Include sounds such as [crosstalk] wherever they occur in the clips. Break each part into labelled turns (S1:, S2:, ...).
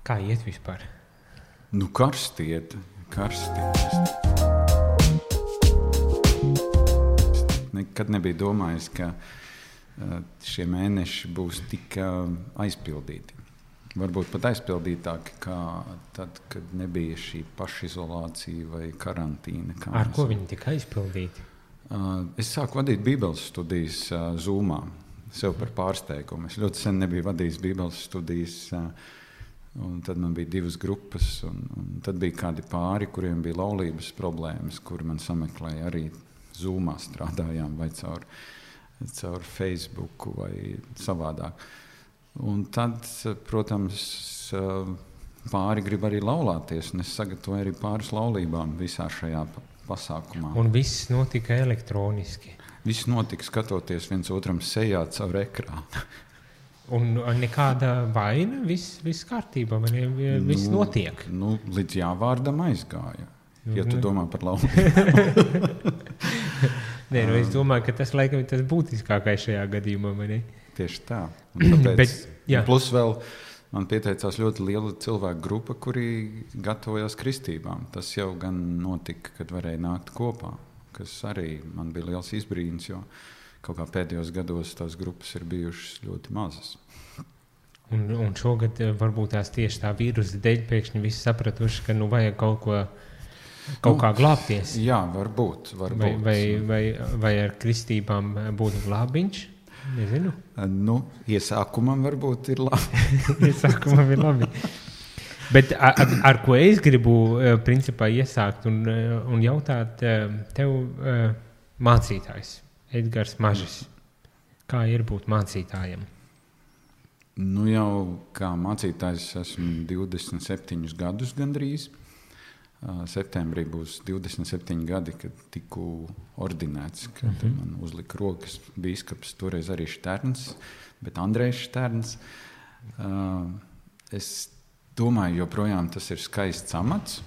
S1: Kā iet vispār?
S2: Nu, karstiet, karstiet. Nekad nebija domājis, ka uh, šie mēneši būs tik uh, aizpildīti. Varbūt pat aizpildītāki kā tad, kad nebija šī pašizolācija vai karantīna.
S1: Ar ko viņi tika aizpildīti?
S2: Uh, es sāku vadīt Bībeles studijas Zoomā. Sev par pārsteigumu. Es ļoti sen nebiju vadījis Bībeles studijas. Uh, Un tad man bija divas grupas, un, un tad bija kādi pāri, kuriem bija laulības problēmas, kur man sameklēja arī zūmā strādājām vai caur, caur Facebook vai savādāk. Un tad, protams, pāri grib arī laulāties, un es sagatavoju arī pāris laulībām visā šajā pasākumā.
S1: Un viss notika elektroniski.
S2: Viss notika skatoties viens otram sejā caur ekrānu.
S1: Un nekāda vaina, viss, viss kārtībā, man viss nu, notiek.
S2: Nu, līdz jāvārdam aizgāja. Ja tu domā par laulību. [laughs]
S1: Nē, nu, es domāju, ka tas laikam ir tas būtiskākais šajā gadījumā.
S2: Tieši tā. [clears throat] Un tāpēc, Bet, jā. plus vēl man pieteicās ļoti liela cilvēku grupa, kuri gatavojās kristībām. Tas jau gan notika, kad varēja nākt kopā, kas arī man bija liels izbrīns. Jo, uh, kaut kā pēdējos gados tās grupas ir bijušas ļoti mazas.
S1: Un, un šogad eh, varbūt tās tieši tā vīrusa dēļ pēkšņi visi sapratuši, ka nu vajag kaut ko. Kaut nu, kā glābties.
S2: Jā, varbūt. varbūt.
S1: Vai, vai, vai, vai ar kristībām būtu glābiņš? Nezinu.
S2: Nu, iesākumam varbūt ir labi. [laughs]
S1: iesākumam ir labi. Bet ar, ar, ko es gribu eh, principā iesākt un, eh, un jautāt tev, mācītājs, Edgars Mažis. Kā ir būt mācītājam?
S2: Nu jau kā mācītājs esmu 27 gadus gandrīz. Septembrī būs 27 gadi, kad tiku ordinēts, kad mm -hmm. man uzlika rokas biskups, toreiz arī Šterns, bet Andrejs Šterns. Es domāju, joprojām tas ir skaists amats.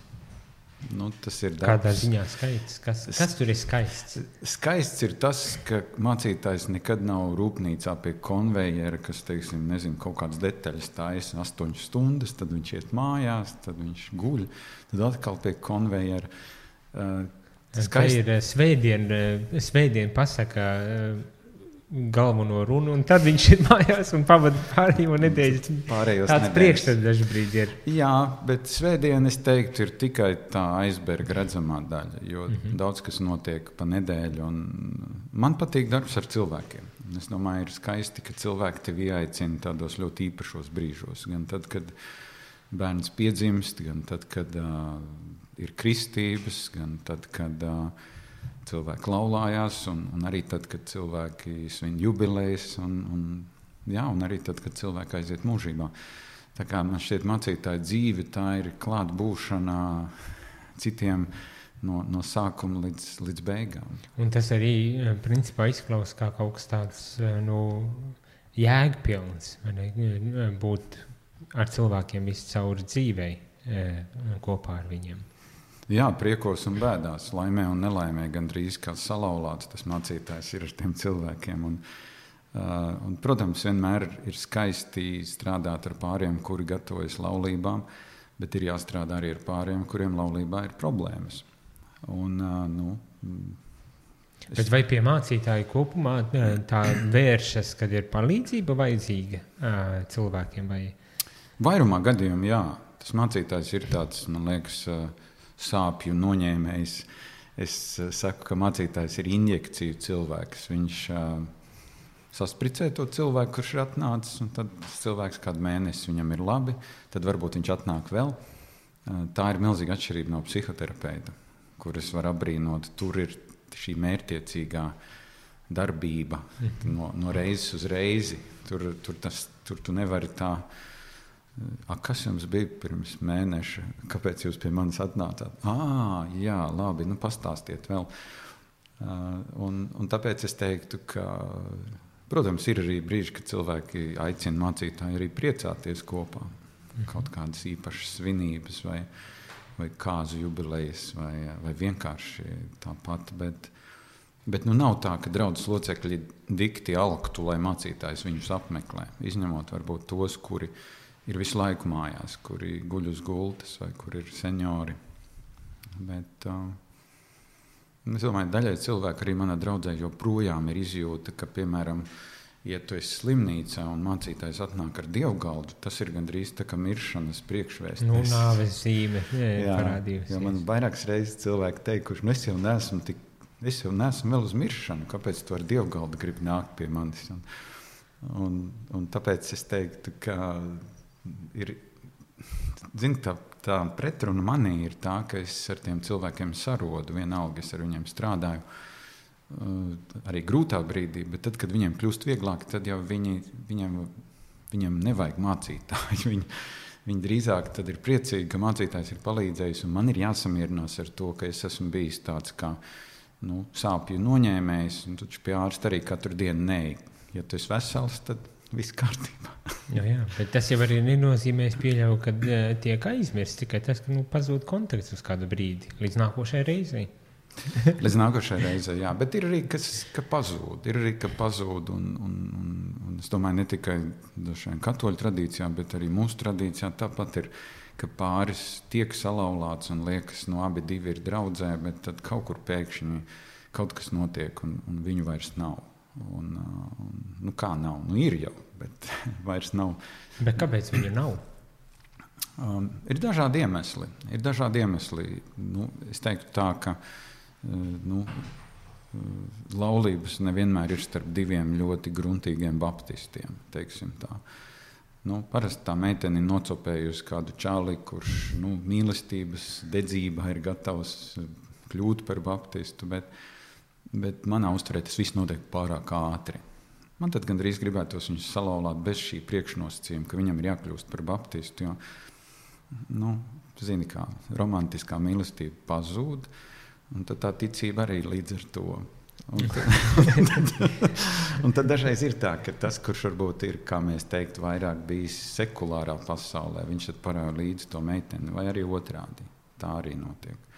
S2: Nu, tas ir darbs.
S1: Kādā ziņā skaists? Kas, kas tur ir skaists?
S2: Skaists ir tas, ka mācītājs nekad nav rūpnīcā pie konvejera, kas, teiksim, nezinu, kaut kādas detaļas taisa astoņas stundas, tad viņš iet mājās, tad viņš guļ, tad atkal pie konvejera.
S1: Uh, Skaisti. Tā ir svētdiena, svētdien pasaka galveno runu, un tad viņš ir [laughs] mājās un pavadīja pārējo nedēļu.
S2: Pārējos
S1: tāds priekšstats brīdi ir.
S2: Jā, bet svētdiena, es teiktu, ir tikai tā aizberga redzamā daļa, jo mm -hmm. daudz kas notiek pa nedēļu, man patīk darbs ar cilvēkiem. Es domāju, ir skaisti, ka cilvēki tevi ieaicina tādos ļoti īpašos brīžos. Gan tad, kad bērns piedzimst, gan tad, kad uh, ir kristības, gan tad, kad uh, cilvēki laulājās, un, un arī tad, kad cilvēki svin jubilejas, un, un, jā, un arī tad, kad cilvēki aiziet mūžībā. Tā kā man šķiet, mācītāja dzīve tā ir klātbūšana citiem no, no sākuma līdz, līdz beigām.
S1: Un tas arī eh, principā izklausās kā kaut kas tāds eh, nu, jēgpilns, eh, būt ar cilvēkiem visu cauri dzīvei kopā ar viņiem.
S2: Jā, priekos un bēdās, laimē un nelaimē, gandrīz kā salauzts tas mācītājs ir ar tiem cilvēkiem. Un, uh, un, protams, vienmēr ir skaisti strādāt ar pāriem, kuri gatavojas laulībām, bet ir jāstrādā arī ar pāriem, kuriem laulībā ir problēmas. Un, uh, nu,
S1: Es... Bet vai pie mācītāja kopumā tā vēršas, kad ir palīdzība vajadzīga cilvēkiem? Vai?
S2: Vairumā gadījumā, jā. Tas mācītājs ir tāds, man liekas, sāpju noņēmējs. Es eh, saku, ka mācītājs ir injekciju cilvēks. Viņš uh, saspricē to cilvēku, kurš ir atnācis, un tad cilvēks kādu mēnesi viņam ir labi, tad varbūt viņš atnāk vēl. Uh, tā ir milzīga atšķirība no psihoterapeita, kuras var apbrīnot. Tur ir šī mērķiecīgā darbība mhm. no, no reizes uz reizi. Tur, tur, tas, tur tu nevari tā A, kas jums bija pirms mēneša? Kāpēc jūs pie manis atnācāt? Ah, jā, labi, nu pastāstiet vēl. Uh, un, un tāpēc es teiktu, ka, protams, ir arī brīži, kad cilvēki aicina mācītāju arī priecāties kopā. Mhm. Kaut kādas īpašas svinības, vai, vai kāzu jubilejas, vai, vai vienkārši tāpat. Bet, bet nu, nav tā, ka draudzes locekļi dikti alktu, lai mācītājs viņus apmeklē. Izņemot varbūt tos, kuri ir ir visu laiku mājās, kuri guļ uz gultas vai kur ir seniori. Bet, uh, es domāju, ka daļai cilvēku arī manā draudzē joprojām ir izjūta, ka, piemēram, ja tu esi slimnīcā un mācītājs atnāk ar dievgaldu, tas ir gandrīz tā kā miršanas priekšvēstures.
S1: Nu, nāves zīme [laughs] parādījusies.
S2: Man vairākas reizes cilvēki teikuši, nu es jau neesmu tik, es jau neesmu vēl uz miršanu, kāpēc tu ar dievgaldu gribi nākt pie manis? Un, un, un tāpēc es teiktu, ka ir, zin, tā, tā pretruna manī ir tā, ka es ar tiem cilvēkiem sarodu, vienalga es ar viņiem strādāju. Uh, arī grūtā brīdī, bet tad, kad viņiem kļūst vieglāk, tad jau viņi, viņiem, viņiem nevajag mācītāju. [laughs] Viņi, viņi drīzāk ir priecīgi, ka mācītājs ir palīdzējis, man ir jāsamierinās ar to, ka es esmu bijis tāds kā nu, sāpju noņēmējs, taču pie ārsta arī katru dienu nē. Ja tu esi vesels, tad viss kārtībā.
S1: jā, jā, bet tas jau arī nenozīmē, pieļauju, ka uh, tiek aizmirsts tikai tas, ka nu, pazūd konteksts uz kādu brīdi līdz nākošajai reizei. [laughs]
S2: Līdz nākošajai reizei, jā. Bet ir arī kas ka pazūd. Ir arī ka pazūd. Un, un, un, un es domāju, ne tikai katoļu tradīcijā, bet arī mūsu tradīcijā tāpat ir. Ka pāris tiek salauzts un liekas, no nu, abi ir draudzē, bet tad kaut kur pēkšņi kaut kas notiek un, un viņu vairs nav. Un, un, nu, kā nav? Nu, ir jau, bet [laughs] vairs nav.
S1: Bet kāpēc viņa nav?
S2: Um, ir dažādi iemesli. Ir dažādi iemesli. Nu, es teiktu, tā, ka uh, nu, eh, laulības nevienmēr ir starp diviem ļoti gruntīgiem baptistiem. Nu, parasti tā meitene ir nocopējusi kādu čāli, kurš nu, mīlestības dedzībā ir gatavs kļūt par baptistu, bet, bet manā uzturē tas viss notiek pārāk ātri. Man tad gandrīz gribētos viņu salauzīt bez šī priekšnosacījuma, ka viņam ir jākļūst par baptistu. Jo, nu, zini, kā romantiskā mīlestība pazūd. Un tad tā ticība arī līdz ar to. Un [laughs] tad, un tad dažreiz ir tā, ka tas, kurš varbūt ir, kā mēs teiktu, vairāk bijis sekulārā pasaulē, viņš parāda līdzi to meiteni, vai arī otrādi. Tā arī notiek.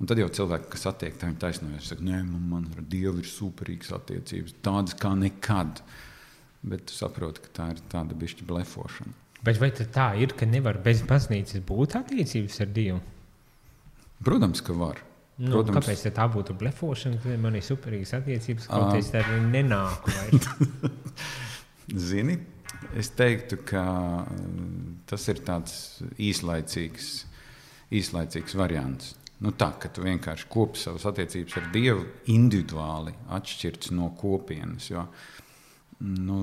S2: Un tad jau cilvēki, kas attiek tā, viņi taisnojas, saka, nē, man, man ar Dievu ir superīgas attiecības, tādas kā nekad. Bet tu saproti, ka tā ir tāda bišķi blefošana.
S1: Bet vai tā ir, ka nevar bez baznīcas būt attiecības ar Dievu?
S2: Protams, ka var.
S1: Nu, Protams. Kāpēc tā būtu blefošana, kad man ir superīgas attiecības, kaut es tā arī nenāku? [laughs]
S2: Zini, es teiktu, ka tas ir tāds īslaicīgs, īslaicīgs variants. Nu, tā, ka tu vienkārši kopi savas attiecības ar Dievu individuāli, atšķirts no kopienas. Jo, nu,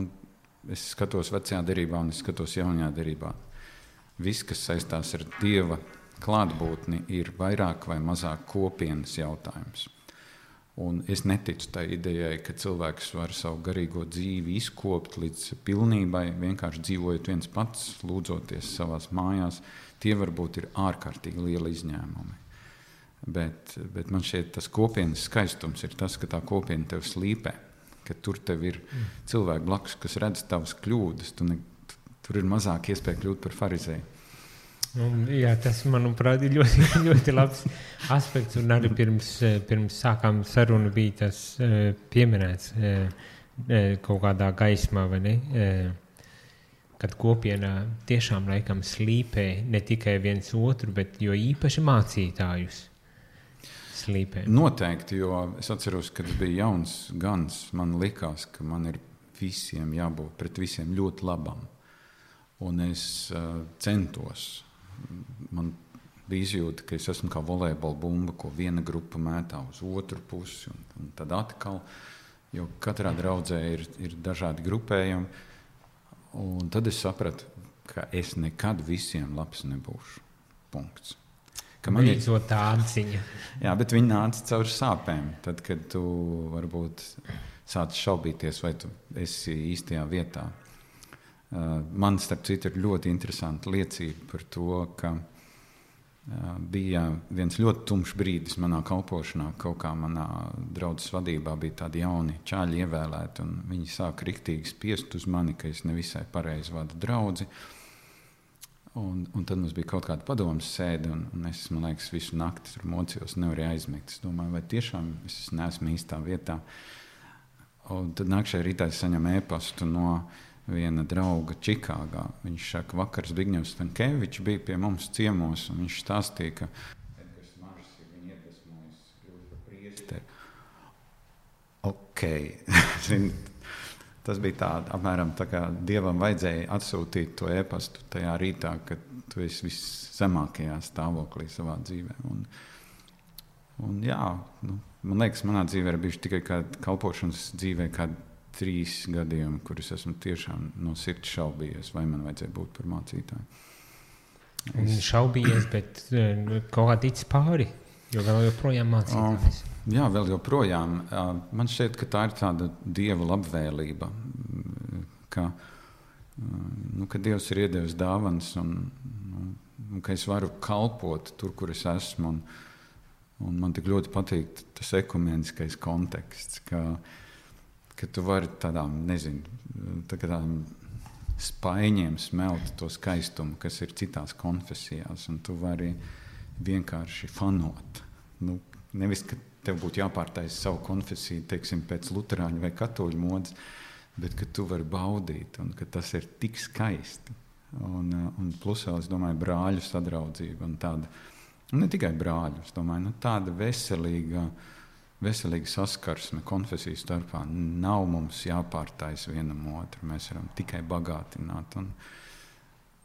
S2: es skatos vecajā derībā un es skatos jaunajā derībā. Viss, kas saistās ar Dieva klātbūtni ir vairāk vai mazāk kopienas jautājums. Un es neticu tai idejai, ka cilvēks var savu garīgo dzīvi izkopt līdz pilnībai, vienkārši dzīvojot viens pats, lūdzoties savā mājās. Tie varbūt ir ārkārtīgi lieli izņēmumi. Bet, bet man šķiet, tas kopienas skaistums ir tas, ka tā kopiena tev slīpē, ka tur tev ir mm. cilvēki blakus, kas redz tavas kļūdas. Tu ne, tur ir mazāk iespēja kļūt par farizēju.
S1: Nu, jā, tas, manuprāt, ir ļoti, [laughs] ļoti labs aspekts. Un arī pirms, eh, pirms sākām sarunu bija tas eh, pieminēts eh, kaut kādā gaismā, vai ne? Kad kopienā tiešām laikam slīpē ne tikai viens otru, bet jo īpaši mācītājus. Slīpē.
S2: Noteikti, jo es atceros, kad es biju jauns gans, man likās, ka man ir visiem jābūt pret visiem ļoti labam. Un es uh, centos man bija izjūta, ka es esmu kā volejbola bumba, ko viena grupa mētā uz otru pusi, un, un tad atkal, jo katrā draudzē ir, ir dažādi grupējumi. Un tad es sapratu, ka es nekad visiem labs nebūšu. Punkts.
S1: Ka man ir tā atziņa.
S2: Jā, bet viņi nāca caur sāpēm. Tad, kad tu varbūt sāc šaubīties, vai tu esi īstajā vietā. Uh, man, starp citu, ir ļoti interesanta liecība par to, ka uh, bija viens ļoti tumšs brīdis manā kalpošanā. Kaut kā manā draudzes vadībā bija tādi jauni čāļi ievēlēti, un viņi sāka riktīgi spiest uz mani, ka es nevisai pareizi vadu draugu. Un, un tad mums bija kaut kāda padomu sēde, un, un es liekas, visu nakti tur mocījos, nevarēju aizmigt. Es domāju, vai tiešām es neesmu īstā vietā. Un tad nākamajā rītā es saņemu e-pastu no viena drauga Čikāgā. Viņš saka, vakar Zbigņevs Stankevičs bija pie mums ciemos, un viņš stāstīja, ka Edgars Mažs ir viņu iedvesmojis kļūt par priesteri. Ok, [laughs] tas bija tā, apmēram tā kā Dievam vajadzēja atsūtīt to e-pastu tajā rītā, kad tu esi viszemākajā stāvoklī savā dzīvē. Un, un jā, nu, man liekas, manā dzīvē ir bijuši tikai kāda kalpošanas dzīvē, kāda trīs gadījumi, kurus esmu tiešām no sirds šaubījies, vai man vajadzēja būt par mācītāju.
S1: Es... Šaubījies, bet eh, kaut kā ticis pāri, jo vēl joprojām mācītājs.
S2: O, jā, vēl joprojām. Man šķiet, ka tā ir tāda dieva labvēlība, ka, nu, ka Dievs ir iedevis dāvanas un, un, un ka es varu kalpot tur, kur es esmu. Un, un man tik ļoti patīk tas ekumeniskais konteksts. Ka, ka tu vari tādām, nezinu, tā tādām spaiņiem smelt to skaistumu, kas ir citās konfesijās, un tu vari vienkārši fanot. Nu, nevis, ka tev būtu jāpārtaisa savu konfesiju, teiksim, pēc luterāņu vai katoļu modes, bet ka tu vari baudīt, un ka tas ir tik skaisti. Un, un plus vēl, es domāju, brāļu sadraudzība un tāda, un ne tikai brāļu, es domāju, nu, tāda veselīga, uh, veselīga saskarsme konfesiju starpā. Nav mums jāpārtais vienam otru, mēs varam tikai bagātināt. Un,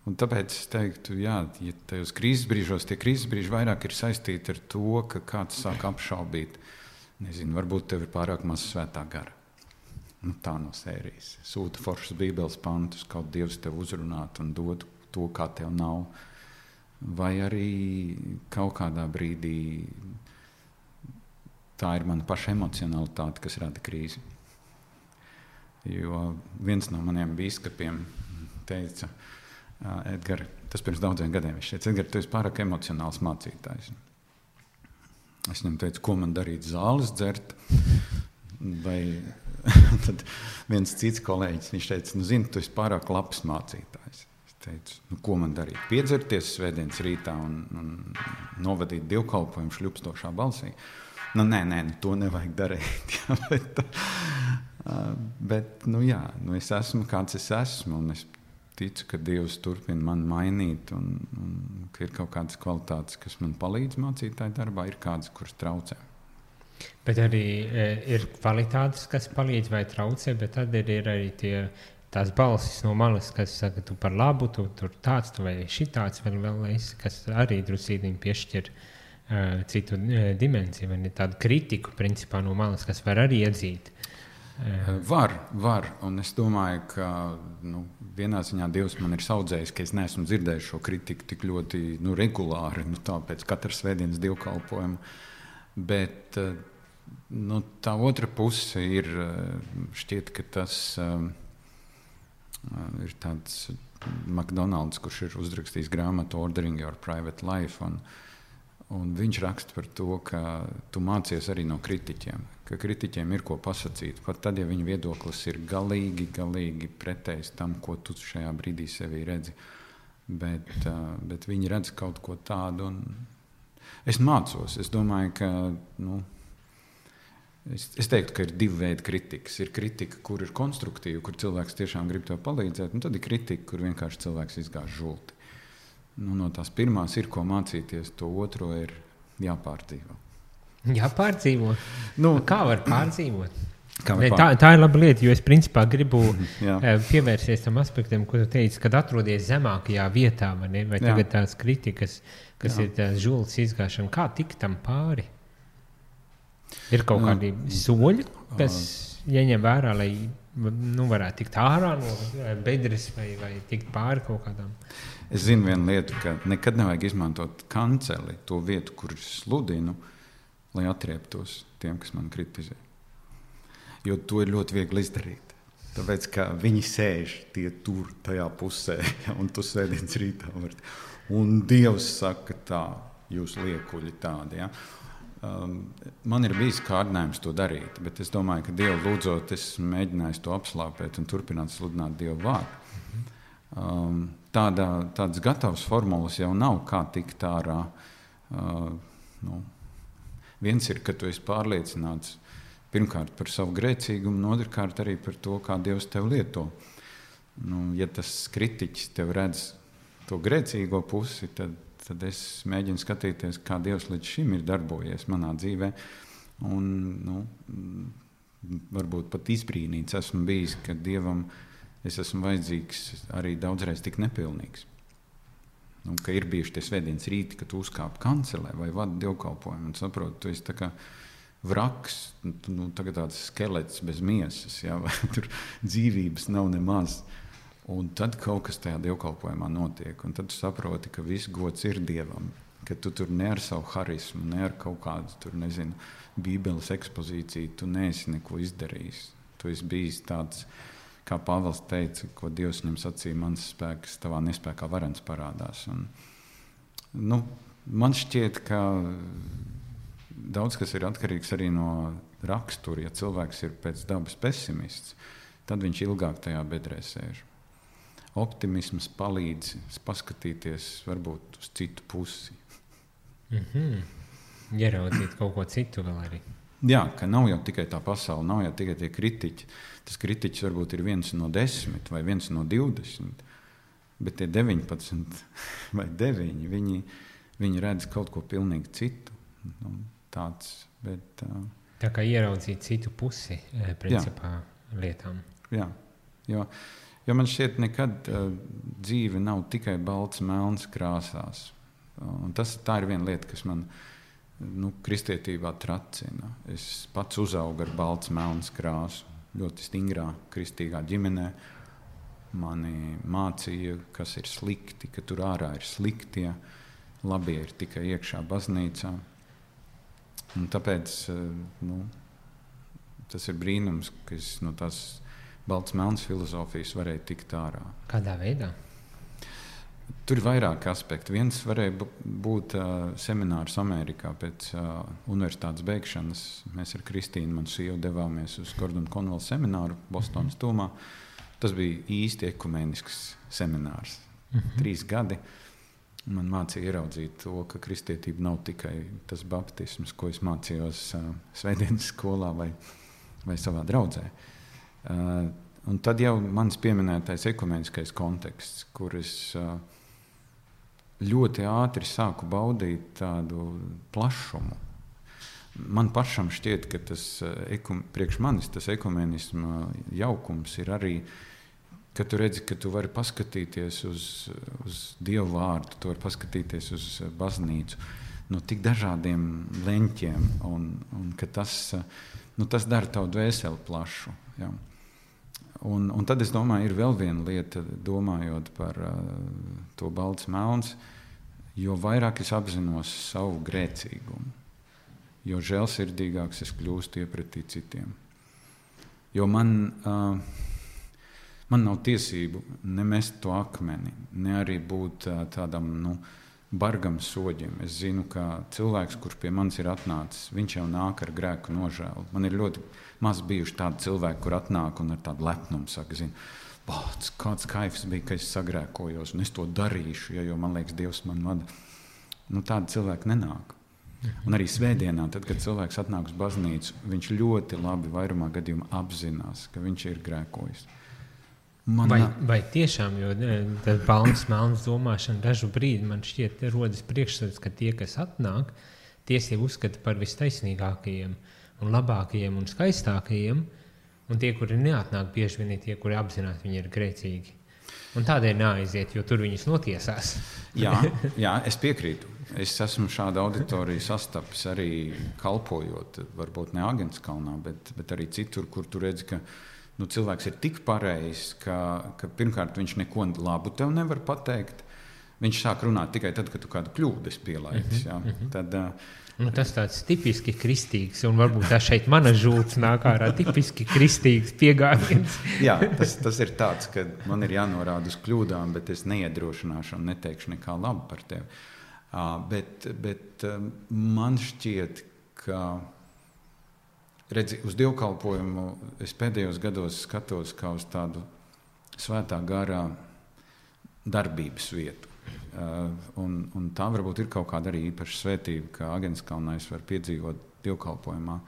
S2: un tāpēc es teiktu, jā, ja tajos krīzes brīžos tie krīzes brīži vairāk ir saistīti ar to, ka kāds sāk apšaubīt, nezinu, varbūt tev ir pārāk maz svētā gara. Nu, tā no sērijas. Sūta foršas bībeles pantus, kaut Dievs tev uzrunātu un dotu to, kā tev nav. Vai arī kaut kādā brīdī tā ir mana paša emocionalitāte, kas rada krīzi. Jo viens no maniem biskupiem teica, Edgars, tas pirms daudziem gadiem, viņš teica, Edgars, tu esi pārāk emocionāls mācītājs. Es viņam teicu, ko man darīt, zāles dzert. Vai [laughs] tad viens cits kolēģis viņš teica, nu, zini, tu esi pārāk labs mācītājs. Es teicu, nu, ko man darīt? Piedzerties svētdienas rītā un, un novadīt divkalpojumu šļupstošā balsī. Nu, nē, nē, nu, to nevajag darīt. [laughs] Jā, bet, uh, bet nu, jā, nu, es esmu kāds es esmu. Es ticu, ka Dievs turpina mani mainīt, un, un ka ir kaut kādas kvalitātes, kas man palīdz mācītāju darbā, ir kādas, kuras traucē.
S1: Bet arī e, ir kvalitātes, kas palīdz vai traucē, bet tad ir, ir arī tie, tās balsis no malas, kas saka, tu par labu, tu tur tāds, tu vai šitāds vēl, vēl esi, kas arī drusītiņi piešķir uh, citu uh, dimensiju, vai ne tādu kritiku principā, no malas, kas var arī iedzīt.
S2: Uh. Var, var. Un es domāju, ka nu, vienā ziņā Dievs man ir audzējis, ka es neesmu dzirdējis šo kritiku tik ļoti nu, regulāri, nu, pēc katras svētdienas dievkalpojuma. Bet nu, tā otra puse ir šķiet, ka tas ir tāds McDonald's, kurš ir uzrakstījis grāmatu Ordering Your Private Life. Un, uh, Un viņš raksta par to, ka tu mācies arī no kritiķiem, ka kritiķiem ir ko pasakīt. Pat tad, ja viņu viedoklis ir galīgi, galīgi pretējs tam, ko tu šajā brīdī sevī redzi. Bet, bet viņi redz kaut ko tādu. Es mācos. Es domāju, ka. Nu, Es, es teiktu, ka ir divi veidi kritikas. Ir kritika, kur ir konstruktīva, kur cilvēks tiešām grib tev palīdzēt, un tad ir kritika, kur vienkārši cilvēks izgāž žulti. Nu, no tās pirmās ir ko mācīties, to otro ir jāpārdzīvo.
S1: Jāpārdzīvo. Nu, Kā var pārdzīvot?
S2: Pār...
S1: tā, tā ir laba lieta, jo es principā gribu eh, pievērsties tam aspektam, ko tu teici, kad atrodies zemākajā vietā, vai, ne? vai tagad tās kritikas, kas Jā. ir tās žults izgāšana, kā tikt tam pāri? Ir kaut kādi uh, soļi, kas jāņem vērā, lai nu, varētu tikt ārā no bedres vai, vai tikt pāri kaut kādām.
S2: Es zinu vienu lietu, ka nekad nevajag izmantot kanceli, to vietu, kur es sludinu, lai atrieptos tiem, kas man kritizē. Jo to ir ļoti viegli izdarīt. Tāpēc, ka viņi sēž tie tur, tajā pusē, [laughs] un tu sēdienas rītā. Var. Un Dievs saka, tā, jūs liekuļi tādi. Ja? Um, man ir bijis kārdinājums to darīt, bet es domāju, ka Dievu lūdzot, es mēģināju to apslāpēt un turpināt sludināt Dievu vārdu. Um, tāda, tādas gatavas formulas jau nav, kā tikt ārā. Uh, nu, viens ir, ka tu esi pārliecināts pirmkārt par savu grēcīgumu, un otrkārt arī par to, kā Dievs tevi lieto. nu, ja tas kritiķis tev redz to grēcīgo pusi, tad, tad es mēģinu skatīties, kā Dievs līdz šim ir darbojies manā dzīvē. Un, nu, varbūt pat izbrīnīts esmu bijis, ka Dievam es esmu vajadzīgs arī daudzreiz tik nepilnīgs. Ka ir bijuši tie svētdienas rīti, kad tu uzkāp kancelē vai vadi dievkalpojumu un saproti, tu esi vraks, nu, nu tāds skelets bez miesas, ja, [laughs] vai tur dzīvības nav nemaz. Un tad kaut kas tajā dievkalpojumā notiek, un tad saproti, ka viss gods ir Dievam, ka tu tur ne ar savu harismu, ne ar kaut kādu tur, nezinu, Bībeles ekspozīciju, tu neesi neko izdarījis. Tu esi bijis tāds, kā Pāvils teica, ko Dievs viņam sacīja, mans spēks tavā nespējā varens parādās. Un, nu, man šķiet, ka daudz kas ir atkarīgs arī no rakstura. Ja cilvēks ir pēc dabas pesimists, tad viņš ilgāk tajā bedrē sēž. Optimisms palīdz paskatīties varbūt uz citu pusi.
S1: Mm -hmm ieraudzīt kaut ko citu vēl arī.
S2: Jā, ka nav jau tikai tā pasaule, nav jau tikai tie kritiķi. Tas kritiķis varbūt ir viens no desmit vai viens no divdesmit, bet tie 19 [laughs] vai 9 viņi, viņi redz kaut ko pilnīgi citu. Nu, tāds, bet, uh,
S1: tā kā ieraudzīt citu pusi principā, jā. lietām.
S2: Jā, jo, jo man šķiet, ka nekad uh, dzīve nav tikai balts, melns krāsās. Un tas, ir viena lieta, kas man nu, kristietībā tracina. Es pats uzaugu ar balts, melns krāsu, ļoti stingrā kristīgā ģimenē. Mani mācīja, kas ir slikti, ka tur ārā ir sliktie, labie ir tikai iekšā baznīcā. Un tāpēc eh, nu, tas ir brīnums, ka es no tās balts, melns filozofijas varēju tikt ārā.
S1: Kādā veidā?
S2: Tur ir vairāki aspekti. Viens varēja būt uh, seminārs Amerikā pēc uh, universitātes beigšanas. Mēs ar Kristīnu, manu sievu, devāmies uz Gordona Konvela semināru Bostonas tūmā. Tas bija īsti ekumenisks seminārs. Mm -hmm. Trīs gadi. Man mācīja ieraudzīt to, ka kristietība nav tikai tas baptisms, ko es mācījos uh, Svētdienas skolā vai, vai savā draudzē. Uh, un tad jau mans pieminētais ekumeniskais konteksts, kur es uh, ļoti ātri sāku baudīt tādu plašumu. Man pašam šķiet, ka tas eh, priekš manis tas ekumenisma jaukums ir arī, ka tu redzi, ka tu vari paskatīties uz, uz Dievu vārdu, tu vari paskatīties uz baznīcu no tik dažādiem leņķiem, un, un tas, nu, tas dara tavu dvēseli plašu. Ja. Un, un tad es domāju, ir vēl viena lieta, domājot par uh, to balts melns. Uh, jo vairāk es apzinos savu grēcīgumu, jo žēlsirdīgāks es kļūstu iepratī citiem. Jo man, uh, man nav tiesību nemest to akmeni, ne arī būt uh, tādam nu, bargam soļiem. Es zinu, ka cilvēks, kurš pie manis ir atnācis, viņš jau nāk ar grēku nožēlu. Man ir ļoti maz bijuši tādi cilvēki, kur atnāk un ar tādu lepnumu saka, zinu, Bāc, kāds kaifs bija, ka es sagrēkojos, un es to darīšu, ja, jo man liekas, Dievs man vada. Nu, tādi cilvēki nenāk. Un arī svētdienā, tad, kad cilvēks atnāk uz baznīcu, viņš ļoti labi vairumā gadījumā apzinās, ka viņš ir grēkojis.
S1: Man vai, vai tiešām, jo tā balns, melns domāšana dažu brīdi man šķiet rodas priekšstats, ka tie, kas atnāk, tie sevi uzskata par vistaisnīgākajiem un labākajiem un skaistākajiem, Un tie, kuri neatnāk, bieži vien ir tie, kuri apzināti viņi ir grēcīgi. Un tādēļ neaiziet, jo tur viņus notiesās.
S2: jā, [laughs] jā, es piekrītu. Es esmu šādu auditoriju sastapis arī kalpojot, varbūt ne Agenskalnā, bet, bet arī citur, kur tu redzi, ka nu, cilvēks ir tik pareizs, ka, ka pirmkārt viņš neko labu tev nevar pateikt. Viņš sāk runāt tikai tad, kad tu kādu kļūdu pielaidis. Mm -hmm. Tad, uh,
S1: Nu, tas tāds tipiski kristīgs, un varbūt tā šeit mana žūts nāk ārā. Tipiski kristīgs pieejams.
S2: Jā, tas, tas ir tāds, ka man ir jānorāda uz kļūdām, bet es neiedrošināšu un neteikšu nekā labu par tevi. Uh, bet, bet um, man šķiet, ka redzi, uz dievkalpojumu es pēdējos gados skatos kā uz tādu svētā garā darbības vietu. Uh, un, un tā varbūt ir kaut kāda arī īpaša svētība, ka Agenskalnais var piedzīvot dievkalpojumā.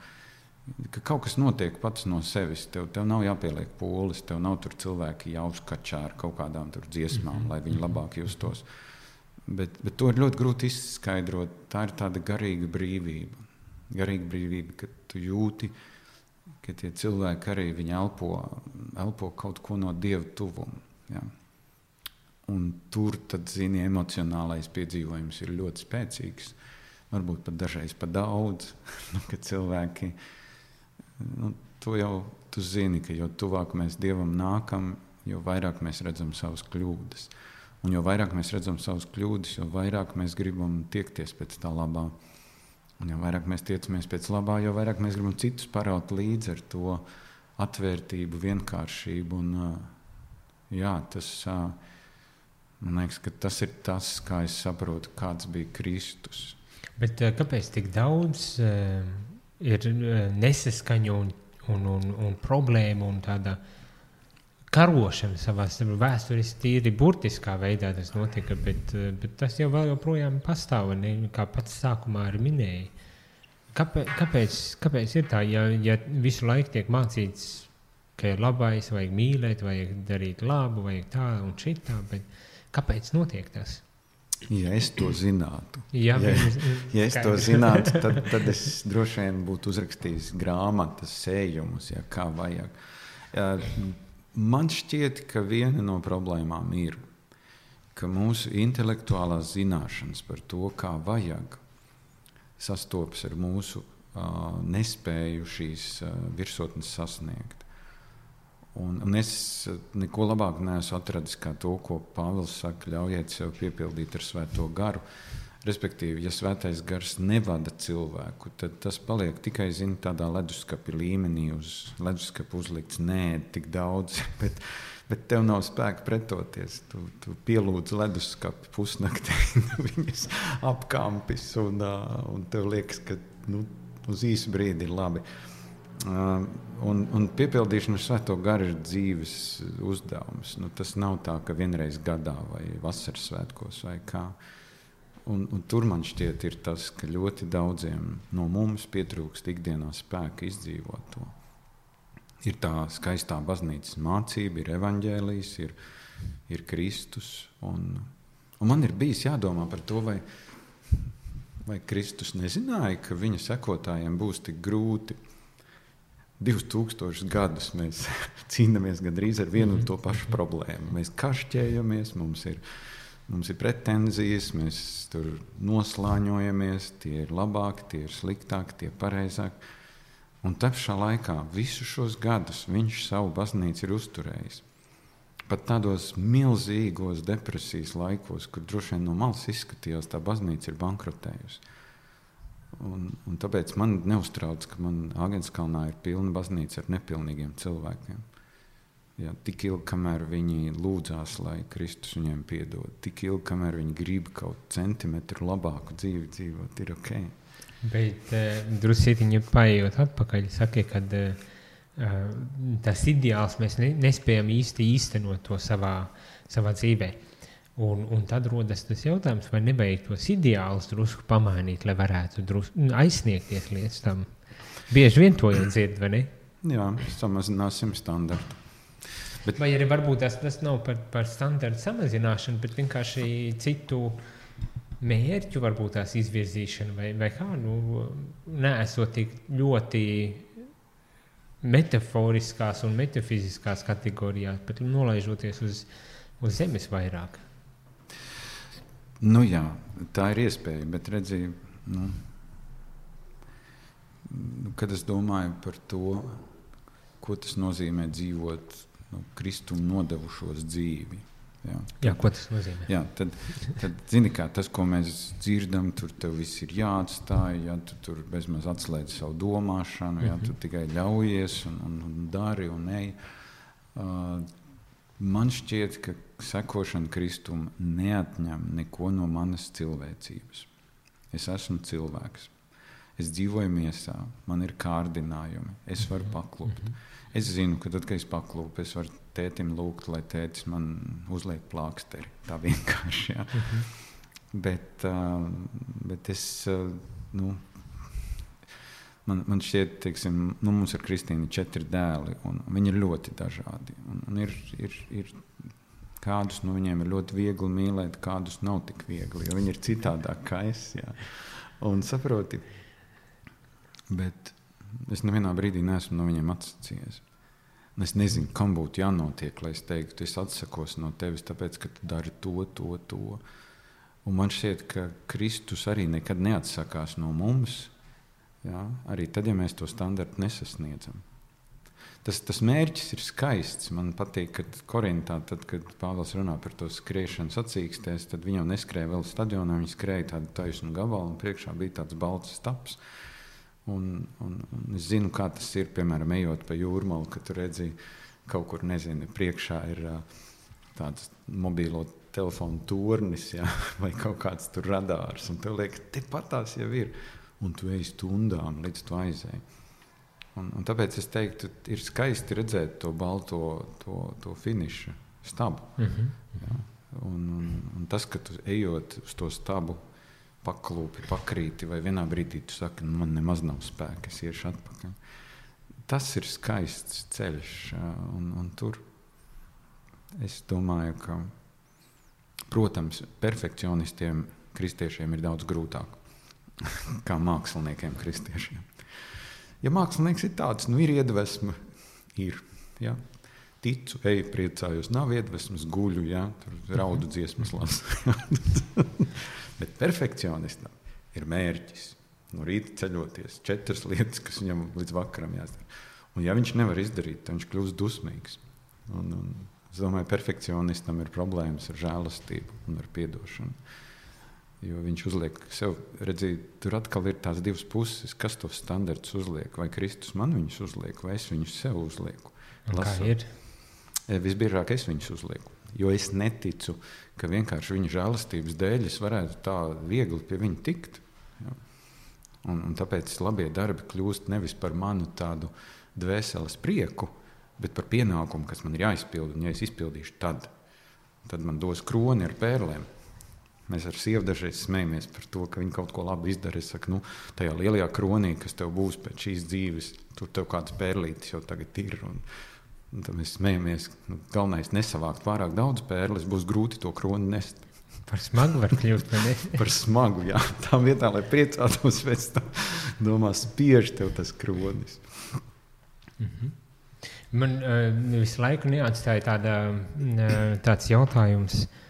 S2: ka kaut kas notiek pats no sevis. Tev, tev nav jāpieliek pūles, tev nav tur cilvēki jāuzkačā ar kaut kādām dziesmām, mm -hmm. lai viņi labāk justos. Bet, bet to ir ļoti grūti izskaidrot. Tā ir tāda garīga brīvība. Garīga brīvība, kad tu jūti, ka tie cilvēki arī elpo, elpo kaut ko no dieva tuvuma. Ja? Un tur, tad, zini, emocionālais piedzīvojums ir ļoti spēcīgs. Varbūt pat dažreiz pat daudz, [laughs] nu, kad cilvēki nu, to jau tu zini, ka jo tuvāk mēs Dievam nākam, jo vairāk mēs redzam savas kļūdas. Un jo vairāk mēs redzam savas kļūdas, jo vairāk mēs gribam tiekties pēc tā labā. Un jo vairāk mēs tiecamies pēc labā, jo vairāk mēs gribam citus paraut līdzi ar to atvērtību, vienkāršību. Un, jā, tas, man liekas, tas ir tas, kā es saprotu, kāds bija Kristus.
S1: Bet kāpēc tik daudz ir nesaskaņu un, un, un, un problēmu un tāda karošana savā vēsturiski tīri burtiskā veidā tas notika, bet, bet tas jau joprojām pastāv, ne, kā pats sākumā arī minēja. Kāpēc, kāpēc, kāpēc ir tā, ja, ja visu laiku tiek mācīts, ka ir labais, vajag mīlēt, vajag darīt labu, vajag tā un šitā, bet kāpēc notiek tas?
S2: Ja es to zinātu,
S1: Jā,
S2: ja, ja es to zinātu tad, tad es droši vien būtu uzrakstījis grāmatas, sējumus, ja, kā vajag. Ja, man šķiet, ka viena no problēmām ir, ka mūsu intelektuālās zināšanas par to, kā vajag, sastopas ar mūsu uh, nespēju šīs uh, virsotnes sasniegt. Un, un es neko labāku neesmu atradis kā to, ko Pāvils saka, ļaujiet sev piepildīt ar svēto garu. Respektīvi, ja svētais gars nevada cilvēku, tad tas paliek tikai zin, tādā leduskapa līmenī, uz leduskapa uzlikts nē, tik daudz. [laughs] Bet, bet tev nav spēka pretoties. Tu, tu pielūdz leduskapu pusnaktī, [laughs] viņas apkampis, un, un tev liekas, ka nu, uz īsu brīdi ir labi. Uh, un, un piepildīšana ar svēto garu ir dzīves uzdevums. Nu, tas nav tā, ka vienreiz gadā vai vasaras svētkos vai kā. Un, un tur man šķiet, ir tas, ka ļoti daudziem no mums pietrūkst ikdienā spēka izdzīvot to. Ir tā skaistā baznīcas mācība, ir evaņģēlijas, ir, ir Kristus. Un, un man ir bijis jādomā par to, vai, vai Kristus nezināja, ka viņa sekotājiem būs tik grūti. 2000 gadus mēs [laughs] cīnāmies gandrīz ar vienu un to pašu problēmu. Mēs kašķējamies, mums ir, mums ir pretenzijas, mēs tur noslāņojamies, tie ir labāki, tie ir sliktāki, tie ir pareizāki. Un tā pašā laikā visus šos gadus viņš savu baznīcu ir uzturējis. Pat tādos milzīgos depresijas laikos, kur droši vien no malas izskatījās, tā baznīca ir bankrotējusi. Un, un tāpēc man neuztrauc, ka man Agenskalnā ir pilna baznīca ar nepilnīgiem cilvēkiem. Ja, tik ilgi, kamēr viņi lūdzās, lai Kristus viņiem piedod, tik ilgi, kamēr viņi grib kaut centimetru labāku dzīvi dzīvot, ir ok.
S1: Bet uh, druskuļi paiet atpakaļ, saka, ka uh, tas ideāls mēs ne, nespējam īsti īstenot to savā, savā dzīvē. Un, un tad rodas tas jautājums, vai nevajag tos ideālus drusku pamainīt, lai varētu drusku aizsniegties līdz tam. Bieži vien to jau dzird, vai ne?
S2: Jā, samazināsim standartu.
S1: Bet... Vai arī varbūt tas, tas nav par, par standartu samazināšanu, bet vienkārši citu mērķu varbūt tās izvirzīšana vai, vai kā. Nu, neesot tik ļoti metaforiskās un metafiziskās kategorijās, bet nolaižoties uz, uz zemes vairāk.
S2: Nu, jā, tā ir iespēja, bet redziet, nu, kad es domāju par to, ko tas nozīmē dzīvot nu, Kristum nodevušos dzīvi. Jā,
S1: jā, ko tas nozīmē?
S2: Jā, tad, tad zini, kā tas, ko mēs dzirdam, tur tev viss ir jāatstāj, ja tu tur bezmaz atslēdz savu domāšanu, ja mm -hmm. tu tikai ļaujies un, un, un dari un ej. Uh, man šķiet, ka sekošana Kristum neatņem neko no manas cilvēcības. Es esmu cilvēks. Es dzīvoju miesā, man ir kārdinājumi, es varu paklūpt. Es zinu, ka tad, kad es paklūpu, es varu tētim lūgt, lai tētis man uzliek plāksteri. Tā vienkārši. Ja? Uh -huh. bet, uh, bet es. Uh, nu, man, man šķiet, teiksim, nu, mums ir četri dēli, un viņi ir ļoti dažādi. Un, un ir, ir, ir, kādus no viņiem ir ļoti viegli mīlēt, kādus nav tik viegli, jo viņi ir citādāk kā es. Jā. Un saproti, bet es nevienā brīdī neesmu no viņiem atsacījies. Un es nezinu, kam būtu jānotiek, lai es teiktu, es atsakos no tevis, tāpēc, ka tu dari to, to, to. Un man šķiet, ka Kristus arī nekad neatsakās no mums Jā, arī tad, ja mēs to standartu nesasniedzam. Tas, tas mērķis ir skaists. Man patīk, ka Korintā, tad, kad Pāvils runā par to skriešanu sacīkstēs, tad viņi jau neskrēja vēl stadionā, viņi skrēja tādu taisnu gabalu, un priekšā bija tāds balts staps. Un, un, un es zinu, kā tas ir, piemēram, ejot pa jūrmālu, kad redzi kaut kur, nezinu, priekšā ir tāds mobilo telefonu turnis jā, [laughs] vai kaut kāds tur radārs, un tev liekas, tepat tās jau ir un tu ej stundām līdz tu aizēji. Un, un tāpēc es teiktu, ir skaisti redzēt to balto, to, to finiša stabu. Mm -hmm. ja? un, un, un tas, ka tu ejot uz to stabu, paklūpi, pakrīti, vai vienā brīdī tu saki, nu, man nemaz nav spēka, es iešu atpakaļ. Tas ir skaists ceļš, un, un tur es domāju, ka, protams, perfekcionistiem, kristiešiem ir daudz grūtāk [laughs] kā māksliniekiem, kristiešiem. Ja mākslinieks ir tāds, nu ir iedvesma, ir. Ja? Ticu, eju, priecājos, nav iedvesmas, guļu, ja? raudu dziesmas [laughs] lasu. Bet perfekcionistam ir mērķis. No rīta ceļoties, četras lietas, kas viņam līdz vakaram jāizdara. Un, ja viņš nevar izdarīt, tad viņš kļūst dusmīgs. Un, un, es domāju, ka perfekcionistam ir problēmas ar žēlastību un ar atdošanu. Jo viņš uzliek sev, redzēt, tur atkal ir tās divas puses, kas tos standartus uzliek. Vai Kristus man viņus uzliek, vai es viņus sev uzlieku.
S1: Lasot.
S2: E, visbiežāk es viņus uzlieku. Jo es neticu, ka vienkārši viņa žēlastības dēļ es varētu tā viegli pie viņa tikt. Ja? Un, un tāpēc labie darbi kļūst nevis par manu tādu dvēseles prieku, bet par pienākumu, kas man ir jāizpild. Un, ja es izpildīšu, tad, tad man dos kroni ar pērlēm. Mēs ar sievu dažreiz smējamies par to, ka viņi kaut ko labi izdara. Es saku, nu, tajā lielajā kronī, kas tev būs pēc šīs dzīves, tur tev kāds pērlītis jau tagad ir. Un tad mēs smējamies, nu, galvenais nesavākt pārāk daudz pērles, būs grūti to kroni nest.
S1: Par smagu var kļūt. [laughs]
S2: par smagu, jā. Tā vietā, lai priecātos [laughs] pēc tam, domā, spiež tev tas kronis.
S1: Mm -hmm. Man uh, visu laiku neatstāja tāda, uh, tāds jautājums. Uh,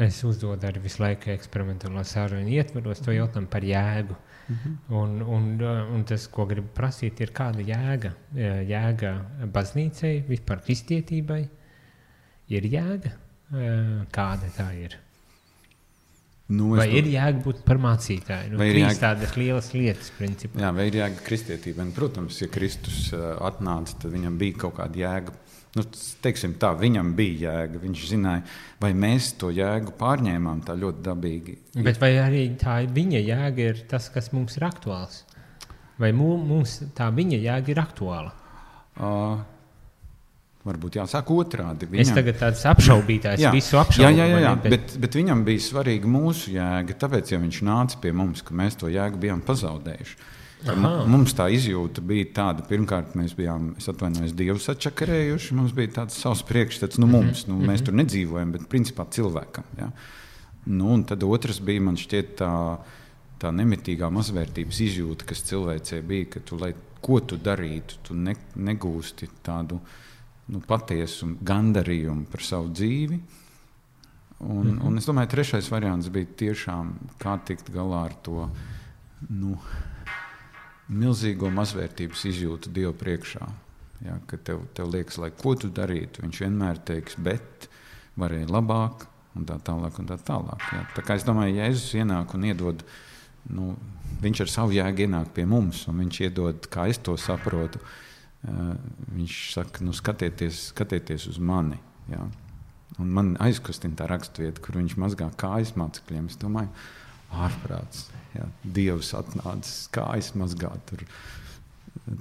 S1: Es uzdodu arī visu laiku eksperimentālo sarunu ietvaros to jautājumu par jēgu. -hmm. un, un, un tas, ko gribu prasīt, ir kāda jēga? Jēga baznīcai, vispār kristietībai ir jēga. Kāda tā ir? Nu, vai ir jēga būt par mācītāju? Nu, vai ir jēga... tādas lielas lietas, principā.
S2: Jā, vai ir jēga kristietībai? Protams, ja Kristus atnāca, tad viņam bija kaut kāda jēga Nu, teiksim, tā, viņam bija jēga. Viņš zināja, vai mēs to jēgu pārņēmām tā ļoti dabīgi.
S1: Bet vai arī tā viņa jēga ir tas, kas mums ir aktuāls? Vai mums tā viņa jēga ir aktuāla? Uh,
S2: Varbūt jāsaka otrādi.
S1: Viņam... Es tagad tāds apšaubītājs, jā, visu apšaubu.
S2: Jā, jā, jā, jā. Bet... Bet, bet viņam bija svarīga mūsu jēga, tāpēc, ja viņš nāca pie mums, ka mēs to jēgu bijām pazaudējuši. Aha. Mums tā izjūta bija tāda, pirmkārt, mēs bijām, es atvainojos, dievus atčakarējuši. Mums bija tāds savs priekšstats, nu, mums, nu, mēs tur nedzīvojam, bet principā cilvēkam. Ja? Nu, un tad otrs bija, man šķiet, tā, tā nemitīgā mazvērtības izjūta, kas cilvēcē bija, ka tu, lai ko tu darītu, tu ne, negūsti tādu nu, patiesu gandarījumu par savu dzīvi. Un, mm -hmm. un es domāju, ka trešais variants bija tiešām kā tikt galā ar to. Nu, milzīgo mazvērtības izjūtu Dievu priekšā. Ja, kad tev, tev liekas, lai ko tu darītu, viņš vienmēr teiks, bet varēja labāk, un tā tālāk. Un tā tālāk ja. Tā kā es domāju, ja Jēzus ienāk un iedod, nu, viņš ar savu jēgu ienāk pie mums, un viņš iedod, kā es to saprotu, uh, viņš saka, nu, skatieties, skatieties uz mani. Ja. Un man aizkustina tā raksturvieta, kur viņš mazgā kājas mācekļiem. Es domāju, ārprāts. Jā, Dievs atnācis kājas mazgāt, tur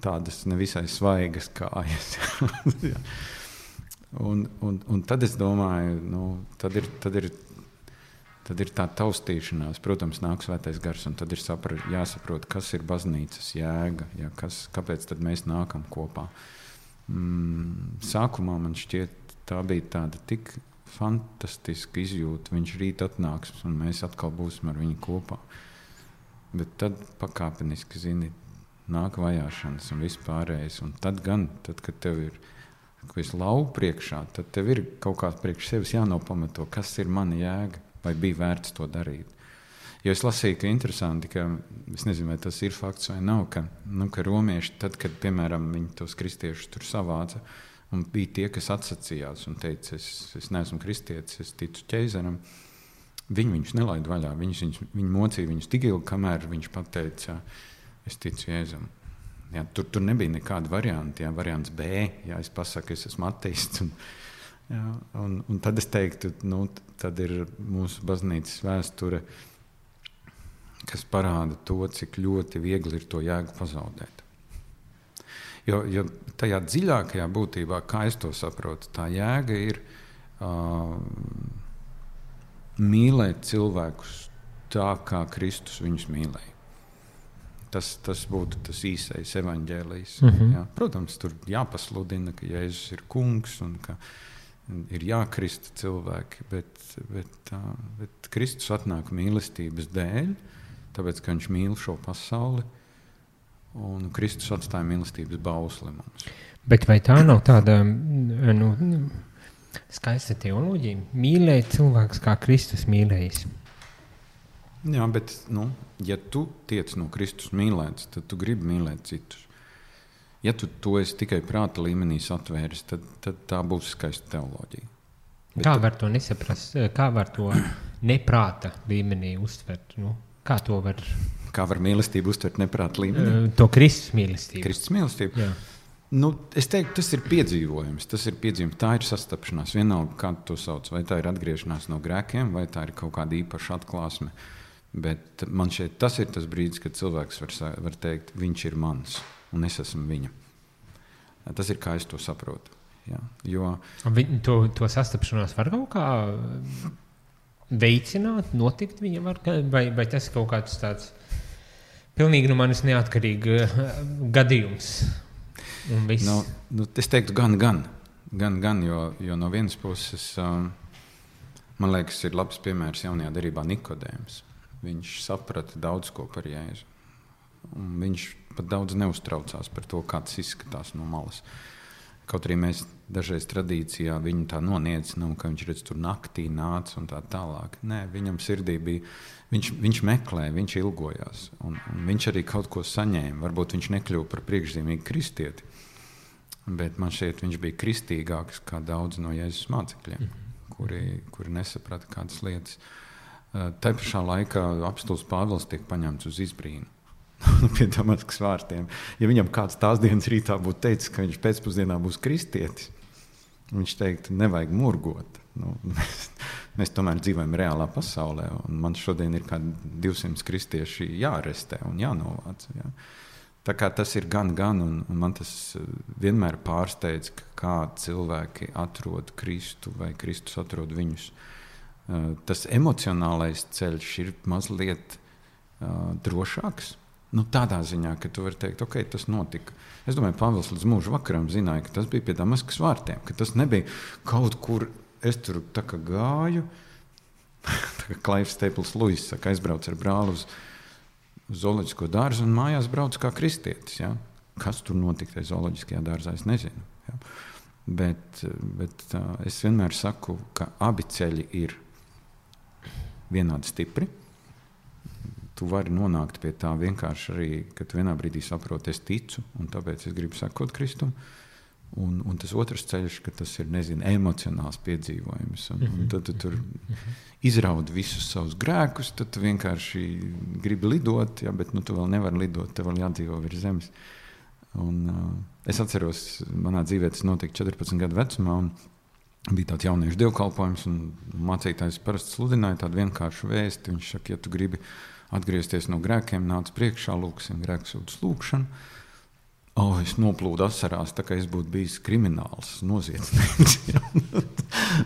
S2: tādas nevisai svaigas kājas. [laughs] un, un, un tad es domāju, nu, tad ir, tad ir Tad ir tā taustīšanās, protams, nāk svētais gars, un tad ir sapra, jāsaprot, kas ir baznīcas jēga, ja, kas, kāpēc mēs nākam kopā. Mm, sākumā man šķiet, tā bija tāda tik fantastiska izjūta. Viņš rīt atnāks, un mēs atkal būsim ar viņu kopā. Bet tad pakāpeniski, zini, nāk vajāšanas un viss pārējais. Un tad gan, tad, kad tev ir kaut kas lauka priekšā, tad tev ir kaut kā priekš sevis jānopamato, kas ir mana jēga vai bija vērts to darīt. Jo es lasīju, ka interesanti, ka es nezinu, vai tas ir fakts vai nav, ka, nu, ka romieši, tad, kad piemēram viņi tos kristiešus tur savāca, un bija tie, kas atsacījās un teica, es, es neesmu kristietis, es ticu ķēzaram, viņi viņus nelaida vaļā. Viņus, viņus, viņi mocīja viņus tik ilgi, kamēr viņš pateica, es ticu Jēzum. Jā, tur, tur nebija nekāda varianta. Jā, variants B, ja es pasaku, es esmu ateists. Un, jā, un, un tad es teiktu, nu, tad ir mūsu baznīcas vēsture, kas parāda to, cik ļoti viegli ir to jēgu pazaudēt. Jo, jo tajā dziļākajā būtībā, kā es to saprotu, tā jēga ir uh, mīlēt cilvēkus tā, kā Kristus viņus mīlēja. Tas, tas būtu tas īsais evaņģēlijs. Mm -hmm. jā. Protams, tur jāpasludina, ka Jēzus ir kungs un ka ir jākrista cilvēki, bet, bet, bet Kristus atnāk mīlestības dēļ, tāpēc ka viņš mīl šo pasauli. Un Kristus atstāja mīlestības bausli mums.
S1: Bet vai tā nav tāda nu, skaista teoloģija? Mīlēt cilvēku kā Kristus mīlējis.
S2: Jā, bet, nu, ja tu tiec no Kristus mīlēts, tad tu gribi mīlēt citus. Ja tu to esi tikai prāta līmenī atvēris, tad, tad tā būs skaista teoloģija.
S1: Bet kā var to nesaprast? Kā var to [clears throat] neprāta līmenī uztvert? Nu, kā to var?
S2: Kā var mīlestību uztvert neprāta līmenī?
S1: To Kristus mīlestību.
S2: Kristus mīlestību. Jā. Nu, es teiktu, tas ir piedzīvojums. Tas ir piedzīvojums. Tā ir sastapšanās. Vienalga, kā to sauc. Vai tā ir atgriešanās no grēkiem, vai tā ir kaut kāda īpaša atklāsme. Bet man šeit tas ir tas brīdis, kad cilvēks var, var teikt, viņš ir mans un es esmu viņa. Tas ir kā es to saprotu. Ja? Jo,
S1: Viņ, to, to sastapšanos var kaut kā veicināt, notikt viņa var, vai, vai tas ir kaut kāds tāds pilnīgi no manis neatkarīgs eh, gadījums.
S2: Nu, nu, es teiktu, gan, gan, gan, gan jo, jo no vienas puses um, man liekas, ir labs piemērs jaunajā darbā Nikodējums. Viņš saprata daudz ko par Jēzu. Un viņš pat daudz neuztraucās par to, kā tas izskatās no malas. Kaut arī mēs dažreiz tradīcijā viņu tā noniecinām, ka viņš redz, tur naktī nāca un tā tālāk. Nē, viņam sirdī bija, viņš, viņš meklēja, viņš ilgojās. Un, un viņš arī kaut ko saņēma. Varbūt viņš nekļuva par priekšzīmīgu kristieti, bet man šķiet, viņš bija kristīgāks kā daudz no Jēzus mācekļiem, mhm. kuri, kuri nesaprata kādas lietas. Uh, Eh, Tā pašā laikā apstults Pāvils tiek paņemts uz izbrīnu. [laughs] Pie Damaskas vārtiem. Ja viņam kāds tās dienas rītā būtu teicis, ka viņš pēcpusdienā būs kristietis, viņš teiktu, nevajag murgot. Nu, [laughs] mēs, mēs tomēr dzīvojam reālā pasaulē, un man šodien ir kādi 200 kristieši jārestē un jānovāc. Jā. Tā kā tas ir gan, gan, un, un man tas eh, vienmēr pārsteidz, kā cilvēki atrod Kristu vai Kristus atrod viņus. Eh, tas emocionālais ceļš ir mazliet uh, drošāks. Nu, tādā ziņā, ka tu vari teikt, ok, tas notika. Es domāju, Pāvils līdz mūža vakaram zināja, ka tas bija pie Damaskas vārtiem, ka tas nebija kaut kur, es tur gāju. Tā kā Klaivs [laughs] Staples Lūsis saka, aizbrauc ar brāli uz, uz zooloģisko dārzu un mājās brauc kā kristietis. Ja? Kas tur notika tajā zooloģiskajā dārzā, es nezinu. Ja? Bet, bet es vienmēr saku, ka abi ceļi ir vienādi stipri. Tu vari nonākt pie tā vienkārši arī, ka tu vienā brīdī saproti, es ticu, un tāpēc es gribu sekot Kristum. Un, un tas otrs ceļš, ka tas ir nezinu, emocionāls piedzīvojums. Un, un tad tu tur izraudi visus savus grēkus, tad tu vienkārši gribi lidot, ja, bet nu, tu vēl nevari lidot, tev vēl jādzīvo virs zemes. Un, uh, es atceros, manā dzīvē tas notika 14 gadu vecumā. Bija tāds jauniešu dievkalpojums, un mācītājs parasti sludināja tādu vienkāršu vēstu. Viņš saka, ja tu gribi atgriezties no grēkiem, nāc priekšā, lūksim grēksūdas lūgšanu. Oh, es noplūdu asarās, tā kā es būtu bijis krimināls, noziedznieks. [laughs]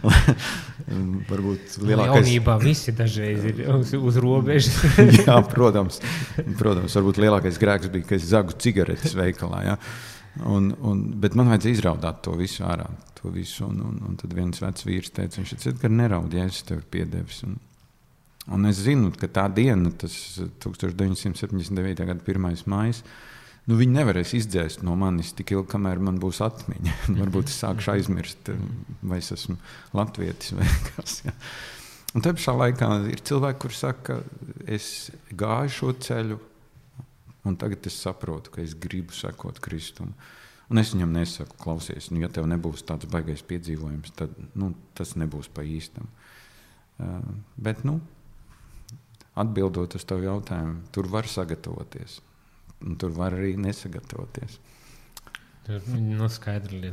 S2: [laughs] Varbūt lielākais...
S1: jaunībā visi dažreiz ir uz, uz robežas. [laughs]
S2: Jā, protams, protams, varbūt lielākais grēks bija, ka es zagu cigaretes veikalā. Ja? Un, un, bet man vajadzēja izraudāt to visu ārā. To visu, un, un, un tad viens vecs vīrs teica, viņš teica, ka neraud, ja es tev piedevis. Un, un es zinu, ka tā diena, tas 1979. gada 1. maija, nu, viņi nevarēs izdzēst no manis tik ilgi, kamēr man būs atmiņa. [laughs] Varbūt es sākšu aizmirst, vai es esmu latvietis vai [laughs] kas. Ja. Un te pašā laikā ir cilvēki, kuriem saka, ka es gāju šo ceļu, un tagad es saprotu, ka es gribu sekot Kristum. Un es viņam nesaku, klausies, nu, ja tev nebūs tāds baisais piedzīvojums, tad nu, tas nebūs pa īstam. Uh, bet, nu, atbildot uz tavu jautājumu, tur var sagatavoties. Tur var arī nesagatavoties.
S1: Nu, skaidri.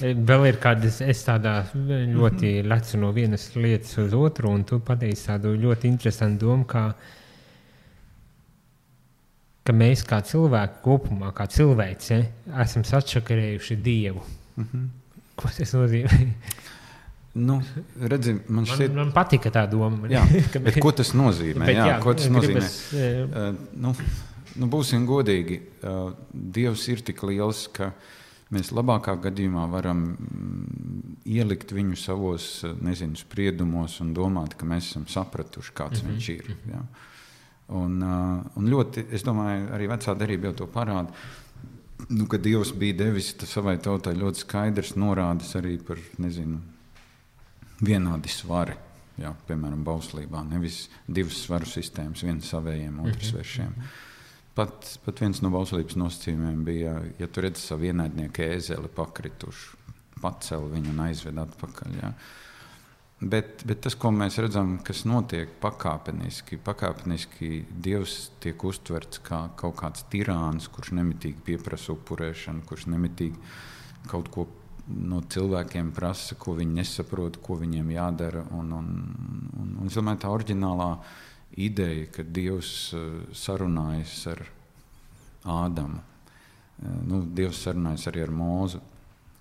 S1: Vēl ir kāda, es tādā ļoti lecu no vienas lietas uz otru, un tu pateici tādu ļoti interesantu domu, kā, ka mēs kā cilvēki kopumā, kā cilvēci, ja, esam sačakarējuši Dievu. Mm -hmm. Ko tas nozīmē?
S2: Nu, redzi, man,
S1: man, man patika tā doma.
S2: Jā, [laughs] bet, ko tas nozīmē?
S1: Bet,
S2: jā,
S1: jā,
S2: ko tas nozīmē?
S1: gribas,
S2: Uh, nu, nu, būsim godīgi. Uh, Dievs ir tik liels, ka mēs labākā gadījumā varam mm, ielikt viņu savos uh, nezinu, spriedumos un domāt, ka mēs esam sapratuši, kāds mm -hmm. viņš ir. Jā. Un, uh, un ļoti, es domāju, arī vecā derība jau to parāda. Nu, ka Dievs bija devis savai tautai ļoti skaidrs norādes arī par nezinu, vienādi svari. Jā, piemēram, bauslībā nevis divas svaru sistēmas, viena savējiem, otrs svešiem. Pat, pat viens no bauslības nosacījumiem bija, ja tu redzi savu ienaidnieku ēzeli pakritušu, pacēl viņu un aizved atpakaļ. Jā. Bet, bet tas, ko mēs redzam, kas notiek pakāpeniski, pakāpeniski Dievs tiek uztverts kā kaut kāds tirāns, kurš nemitīgi pieprasa upurēšanu, kurš nemitīgi kaut ko no cilvēkiem prasa, ko viņi nesaprot, ko viņiem jādara. Un, un, un, un es domāju, tā oriģinālā ideja, ka Dievs uh, sarunājas ar Ādamu. Uh, nu, Dievs sarunājas arī ar Mūzu,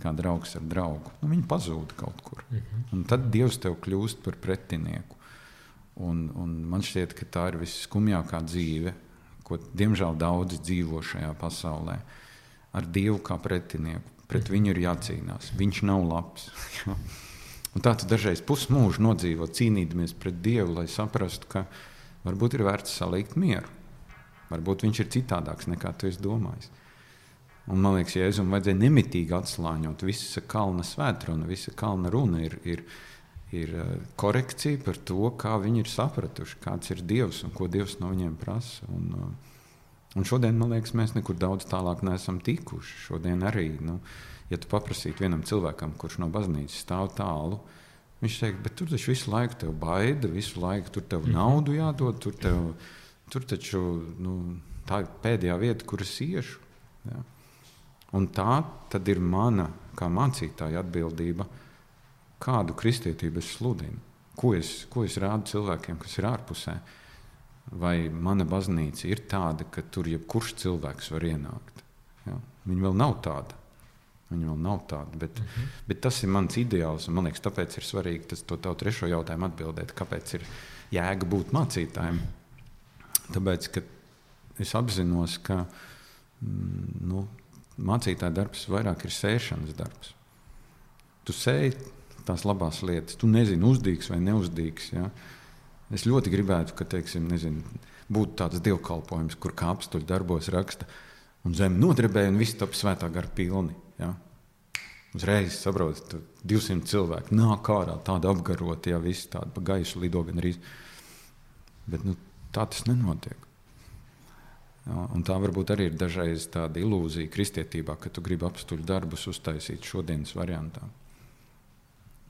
S2: kā draugs ar draugu. Nu, viņi pazūd kaut kur. -hmm. Un tad Dievs tev kļūst par pretinieku. Un, un man šķiet, ka tā ir visskumjākā dzīve, ko diemžēl daudzi dzīvo šajā pasaulē. Ar Dievu kā pretinieku. Pret viņu ir jācīnās. Viņš nav labs. [laughs] Un tā tu dažreiz pusmūžu nodzīvo cīnīties pret Dievu, lai saprastu, ka varbūt ir vērts salikt mieru. Varbūt viņš ir citādāks nekā tu esi domājis. Un, man liekas, Jēzum vajadzēja nemitīgi atslāņot visa kalna svētruna, visa kalna runa ir, ir, ir eh, korekcija par to, kā viņi ir sapratuši, kāds ir Dievs un ko Dievs no viņiem prasa. Un, uh, Un šodien, man liekas, mēs nekur daudz tālāk neesam tikuši. Šodien arī, nu, ja tu paprasītu vienam cilvēkam, kurš no baznīcas stāv tālu, viņš teiks, bet tur taču visu laiku te baida, visu laiku tur tev naudu jādod, tur, tev, tur taču nu, tā ir pēdējā vieta, kur es iešu. Ja? Un tā tad ir mana, kā mācītāja, atbildība, kādu kristietību es sludinu, ko es, ko es rādu cilvēkiem, kas ir ārpusē. Vai mana baznīca ir tāda, ka tur jebkurš cilvēks var ienākt? Ja? Viņa vēl nav tāda. Viņa vēl nav tāda, bet, mm -hmm. bet tas ir mans ideāls. Man liekas, tāpēc ir svarīgi tas, to tavu trešo jautājumu atbildēt. Kāpēc ir jēga būt mācītājiem? Tāpēc, ka es apzinos, ka mm, nu, mācītāja darbs vairāk ir sēšanas darbs. Tu sēji tās labās lietas, tu nezini, uzdīgs vai neuzdīgs. Ja? Es ļoti gribētu, ka teiksim, nezinu, būtu tāds dievkalpojums, kur kā apstuļu darbos raksta, un zeme nodarbēja, un viss top svētā gara pilni. Ja? Uzreiz saprotat, tur 200 cilvēku nāk ārā, tāda apgarota, ja viss tāda pa gaisu lido gan arī. Bet nu, tā tas nenotiek. Ja, un tā varbūt arī ir dažreiz tāda ilūzija kristietībā, ka tu gribi apstuļu darbus uztaisīt šodienas variantā.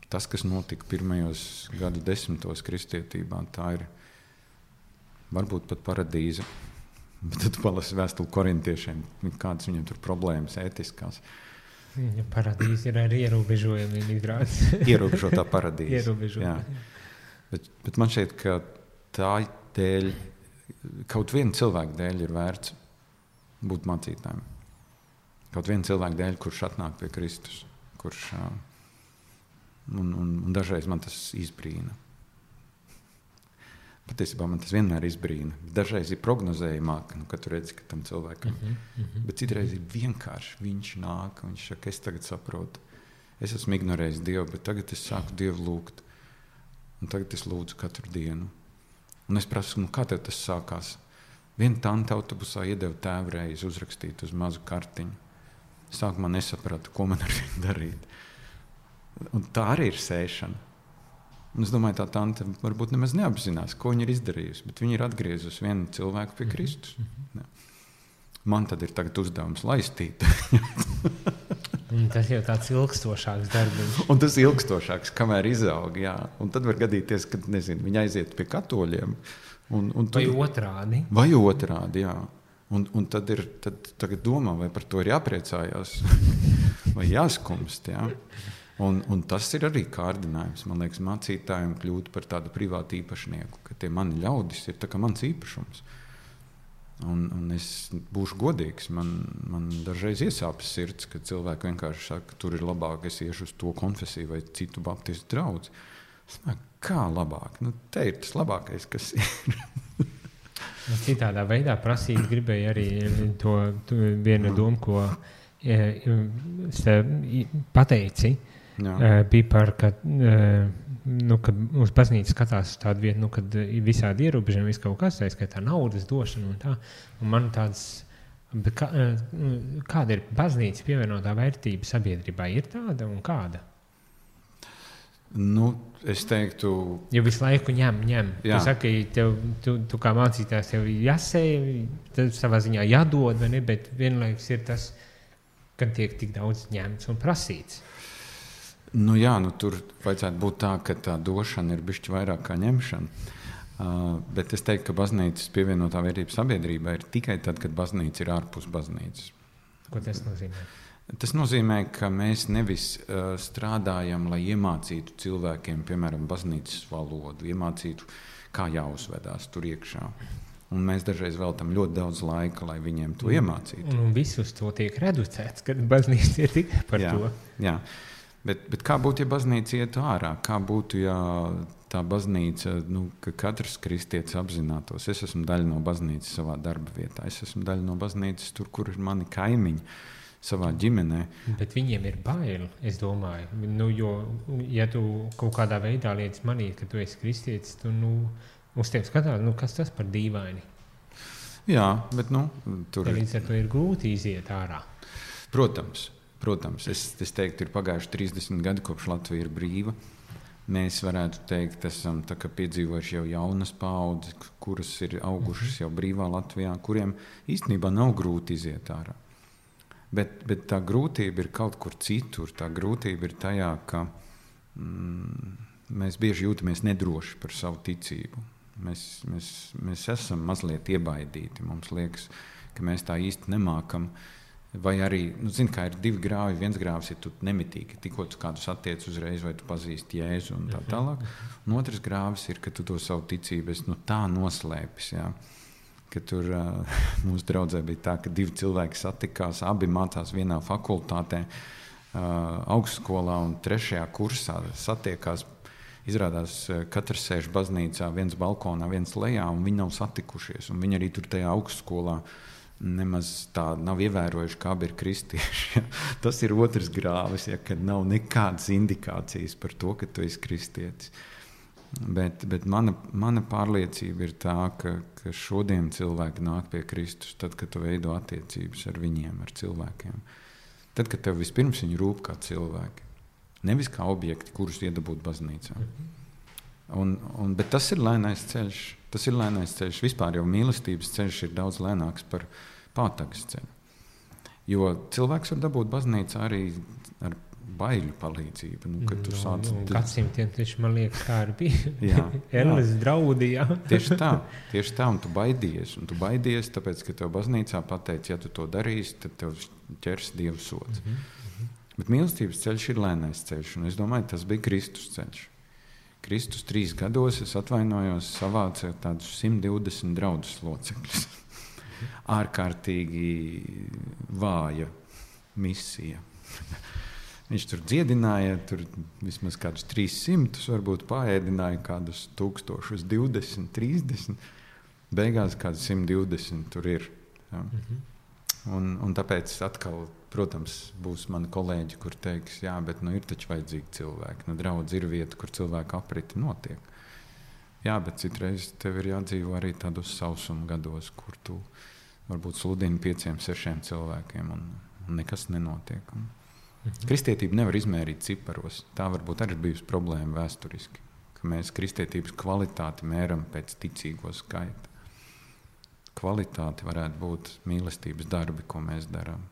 S2: Tas, kas notika pirmajos gadu desmitos kristietībā, tā ir varbūt pat paradīze. [laughs] Bet tad palasi vēstuli korintiešiem, kādas viņiem tur problēmas, ētiskās.
S1: Viņa paradīze ir arī ierobežojumi. [laughs]
S2: Ierobežotā paradīze.
S1: Ierobežota.
S2: Jā. Bet, bet man šķiet, ka tā dēļ, kaut viena cilvēka dēļ ir vērts būt mācītājiem. Kaut viena cilvēka dēļ, kurš atnāk pie Kristus. Kurš, un, un, un dažreiz man tas izbrīna. Patiesībā man tas vienmēr izbrīna. Dažreiz ir prognozējumāk, nu, kad tu redzi, ka tam cilvēkam ir. Mm -hmm. Bet citreiz ir vienkārši viņš nāk un viņš saka, es tagad saprotu. Es esmu ignorējis Dievu, bet tagad es sāku Dievu lūgt. Un tagad es lūdzu katru dienu. Un es prasu, nu, kā tas sākās? Viena tante autobusā iedeva tēvreiz uzrakstīt uz mazu kartiņu. Sākumā nesapratu, ko man ar viņu darīt. Un tā arī ir sēšana. Un es domāju, tā tante varbūt nemaz neapzinās, ko viņa ir izdarījusi, bet viņa ir atgriezusi vienu cilvēku pie mhm. Kristus. Mm -hmm. Man tad ir uzdevums laistīt.
S1: tas jau tāds ilgstošāks darbs.
S2: Un tas ir ilgstošāks, kamēr izaug. Jā. Un tad var gadīties, ka nezinu, viņi aiziet pie katoļiem. Un, un
S1: vai tur, otrādi?
S2: Vai otrādi, jā. Un, un tad ir tad domā, vai par to ir jāpriecājās [laughs] vai jāskumst. Jā. Un, un tas ir arī kārdinājums, man liekas, mācītājiem kļūt par tādu privātu īpašnieku, ka tie mani ļaudis ir mans īpašums. Un, un es būšu godīgs. Man, man dažreiz iesāpjas sirds, ka cilvēki vienkārši saka, ka tur ir labāk, es iešu uz to konfesiju vai citu baptistu draugu. Kā labāk? Nu, te ir tas labākais, kas ir. [laughs]
S1: Nu, citādā veidā prasīt, gribēju arī to, to vienu domu, ko e, pateici. Uh, Jā. bija par, ka, nu, kad uz baznīcu skatās tādu vietu, nu, kad ir visādi ierobežojumi, viss kaut kas tāds, kā tā naudas došana un tā. Un man tāds, kā, kāda ir baznīcas pievienotā vērtība sabiedrībai, ir tāda un kāda?
S2: Nu, es teiktu,
S1: ka. Ja visu laiku ņem, ņem. Jā. Tu saki, tev, tu, tu kā mācītājs, tev jāsēj, tev savā ziņā jādod, ne? Bet vienlaikus ir tas, ka tiek tik daudz ņemts un prasīts.
S2: Nu, jā, nu, tur vajadzētu būt tā, ka tā došana ir bišķi vairāk kā ņemšana. Uh, bet es teiktu, ka baznīcas pievienotā vērtība sabiedrībā ir tikai tad, kad baznīca ir ārpus baznīcas.
S1: Ko tas nozīmē?
S2: Tas nozīmē, ka mēs nevis uh, strādājam, lai iemācītu cilvēkiem, piemēram, baznīcas valodu, iemācītu, kā jāuzvedās tur iekšā. Un mēs dažreiz veltam ļoti daudz laika, lai viņiem to iemācītu.
S1: Un, un viss uz to tiek reducēts, kad baznīca ir tikai par
S2: jā,
S1: to.
S2: Jā. Bet, bet kā būtu, ja baznīca ietu ārā? Kā būtu, ja tā baznīca, nu, ka katrs kristietis apzinātos, es esmu daļa no baznīcas savā darba vietā, es esmu daļa no baznīcas tur, kur ir mani kaimiņi. Savā ģimenē.
S1: Bet viņiem ir bail, es domāju. Nu, jo, ja tu kaut kādā veidā liec manīt, ka tu esi kristietis, tad nu, uz tevi skatās, nu, kas tas par dīvaini.
S2: Jā, bet nu,
S1: tur ja līdz ar to ir grūti iziet ārā.
S2: Protams, Protams, es, es teiktu, ir pagājuši 30 gadi, kopš Latvija ir brīva. Mēs varētu teikt, esam piedzīvojuši jau jaunas paudzes, kuras ir augušas mhm. jau brīvā Latvijā, kuriem īstenībā nav grūti iziet ārā. Bet, bet tā grūtība ir kaut kur citur. Tā grūtība ir tajā, ka mm, mēs bieži jūtamies nedroši par savu ticību. Mēs, mēs, mēs esam mazliet iebaidīti. Mums liekas, ka mēs tā īsti nemākam uh, Vai arī, nu, zini, kā ir divi grāvi. Viens grāvs ir, nemitīgi, tikko tu kādu satiec uzreiz, vai tu pazīsti jēzu un tā mhm. tālāk. Un otrs grāvs ir, ka tu to savu ticību esi nu, tā noslēpis. Jā. Ka tur uh, [laughs] mūsu draudzē bija tā, ka divi cilvēki satikās, abi mācās vienā fakultātē, uh, augstskolā un trešajā kursā satiekās. Izrādās, katrs sēž baznīcā, viens balkonā, viens lejā, un viņi nav satikušies. Viņi arī tur tajā augstskolā uh, nemaz tā nav ievērojuši, kā abi ir kristieši. [laughs] Tas ir otrs grāvis, ja, kad nav nekādas indikācijas par to, ka tu esi kristietis. Bet, bet mana, mana pārliecība ir tā, ka, ka šodien cilvēki nāk pie Kristus, tad, kad tu veido attiecības ar viņiem, ar cilvēkiem. Tad, kad tev vispirms viņi rūp kā cilvēki, nevis kā objekti, kurus iedabūt baznīcā. Mhm. Un, un, bet tas ir lēnais ceļš. Tas ir lēnais ceļš. Vispār jau mīlestības ceļš ir daudz lēnāks par pātagas ceļu. Jo cilvēks var dabūt baznīcā arī ar baiļu palīdzību. Nu, kad tu
S1: no,
S2: sāc
S1: no, gadsimtiem taču man liekas, kā arī bija. Ēlis draudīja.
S2: tieši tā, tieši tā, un tu baidies. Un tu baidies, tāpēc, ka tev baznīcā pateica, ja tu to darīsi, tad tev ķers Dieva sots. Mm -hmm. Bet mīlestības ceļš ir lēnais ceļš, un es domāju, tas bija Kristus ceļš. Kristus trīs gados, es atvainojos, savāca tādus 120 draudus locekļus. [laughs] Ārkārtīgi vāja misija. [laughs] Viņš tur dziedināja, tur vismaz kādus 300, varbūt pārēdināja kādus 1020, 30. Beigās kāds 120 tur ir. Ja. -hmm. Un, un tāpēc atkal, protams, būs mani kolēģi, kur teiks, jā, bet nu, ir taču vajadzīgi cilvēki. Nu, draudz ir vieta, kur cilvēku apriti notiek. Jā, bet citreiz tev ir jādzīvo arī tādos sausuma gados, kur tu varbūt sludini pieciem, sešiem cilvēkiem un nekas nenotiek. Un, Mhm. Kristietība nevar izmērīt ciparos. Tā varbūt arī bijusi problēma vēsturiski, ka mēs kristietības kvalitāti mēram pēc ticīgo skaita. Kvalitāte varētu būt mīlestības darbi, ko mēs darām.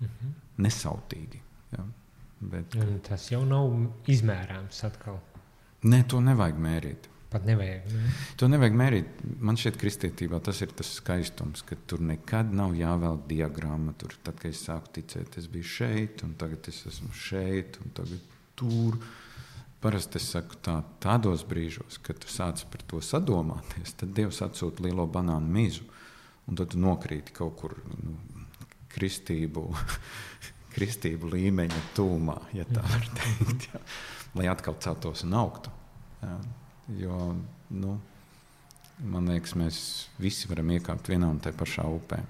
S2: Mhm. Nesautīgi. Ja?
S1: Bet, tas jau nav izmērāms atkal.
S2: Nē, to nevajag mērīt.
S1: Pat nevajag. Ne?
S2: To nevajag mērīt. Man šķiet, kristietībā tas ir tas skaistums, ka tur nekad nav jāvelk diagramma. Tur, tad, kad es sāku ticēt, es biju šeit, un tagad es esmu šeit, un tagad tur. Parasti es saku, tā, tādos brīžos, kad tu sāc par to sadomāties, tad Dievs atsūta lielo banānu mizu, un tad tu nokrīti kaut kur nu, kristību, [laughs] kristību līmeņa tūmā, ja tā var teikt, jā, lai atkal celtos un augtu. Jā. Jo, nu, man liekas, mēs visi varam iekāpt vienā un tajā pašā upē.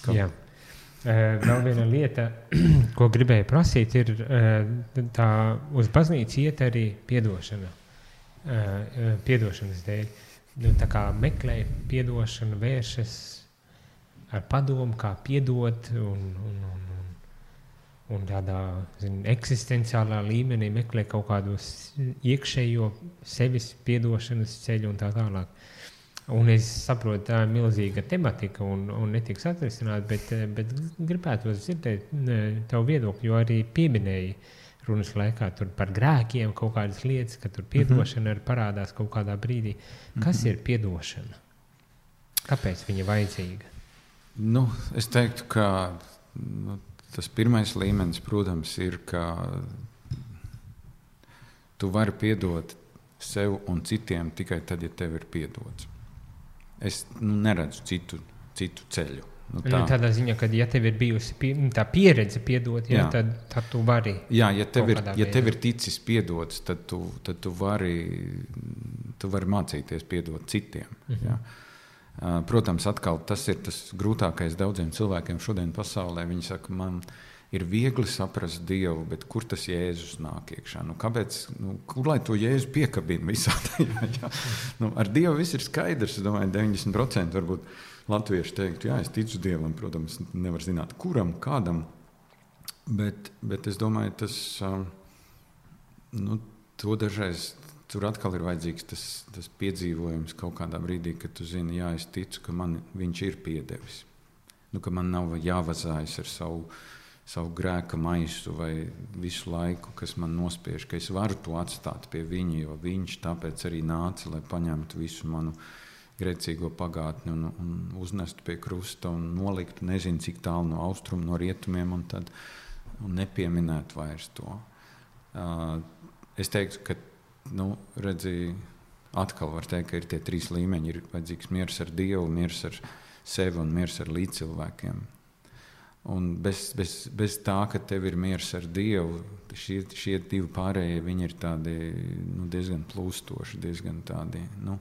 S1: Kaut... Jā. Uh, vēl viena lieta, [clears throat] ko gribēju prasīt, ir uh, tā uz baznīcu iet arī atdošana. Uh, piedošanas dēļ. Nu, tā kā meklē atdošanu, vēršas ar padomu, kā piedot un, un, un, un tādā zin, eksistenciālā līmenī meklē kaut kādu iekšējo sevis piedošanas ceļu un tā tālāk. Un es saprotu, tā ir milzīga tematika un, un netiks atrisināt, bet, bet gribētu dzirdēt tavu viedokli, jo arī pieminēji runas laikā par grēkiem kaut kādas lietas, ka tur piedošana mm -hmm. parādās kaut kādā brīdī. Kas mm -hmm. ir piedošana? Kāpēc viņa vajadzīga?
S2: Nu, es teiktu, ka nu, Tas pirmais līmenis, protams, ir, ka tu vari piedot sev un citiem tikai tad, ja tev ir piedots. Es nu, neredzu citu, citu ceļu.
S1: Nu, nu tā. Tādā ziņā, ka, ja tev ir bijusi pie, nu, tā pieredze piedot, jā, jā. Tad, tad tu vari.
S2: Jā, ja tev, ir, ja tev ir ticis piedots, tad tu, tad tu, vari, tu vari mācīties piedot citiem. Mm -hmm. Jā. Protams, atkal tas ir tas grūtākais daudziem cilvēkiem šodien pasaulē. Viņi saka, man ir viegli saprast Dievu, bet kur tas Jēzus nāk iekšā? Nu, kāpēc, nu, kur lai to Jēzu piekabina visā [laughs] tajā? Jā? Nu, ar Dievu viss ir skaidrs. Es domāju, 90% varbūt latvieši teiktu, jā, es ticu Dievam. Protams, nevar zināt, kuram, kādam. Bet, bet es domāju, tas nu, dažreiz tur atkal ir vajadzīgs tas, tas piedzīvojums kaut kādā brīdī, kad tu zini, jā, es ticu, ka man viņš ir piedevis. Nu, man nav jāvazājas ar savu, savu grēka maisu vai visu laiku, kas man nospiež, ka es varu to atstāt pie viņa, jo viņš tāpēc arī nāca, lai paņemtu visu manu grēcīgo pagātni un, un uznestu pie krusta un noliktu nezinu cik tālu no austrumu, no rietumiem un tad un nepieminētu vairs to. Uh, es teiktu, ka nu, redzi, atkal var teikt, ka ir tie trīs līmeņi. Ir vajadzīgs miers ar Dievu, miers ar sevi un miers ar līdzcilvēkiem. Un bez, bez, bez tā, ka tev ir miers ar Dievu, šie, šie divi pārējie ir tādi, nu, diezgan plūstoši, diezgan tādi. Nu,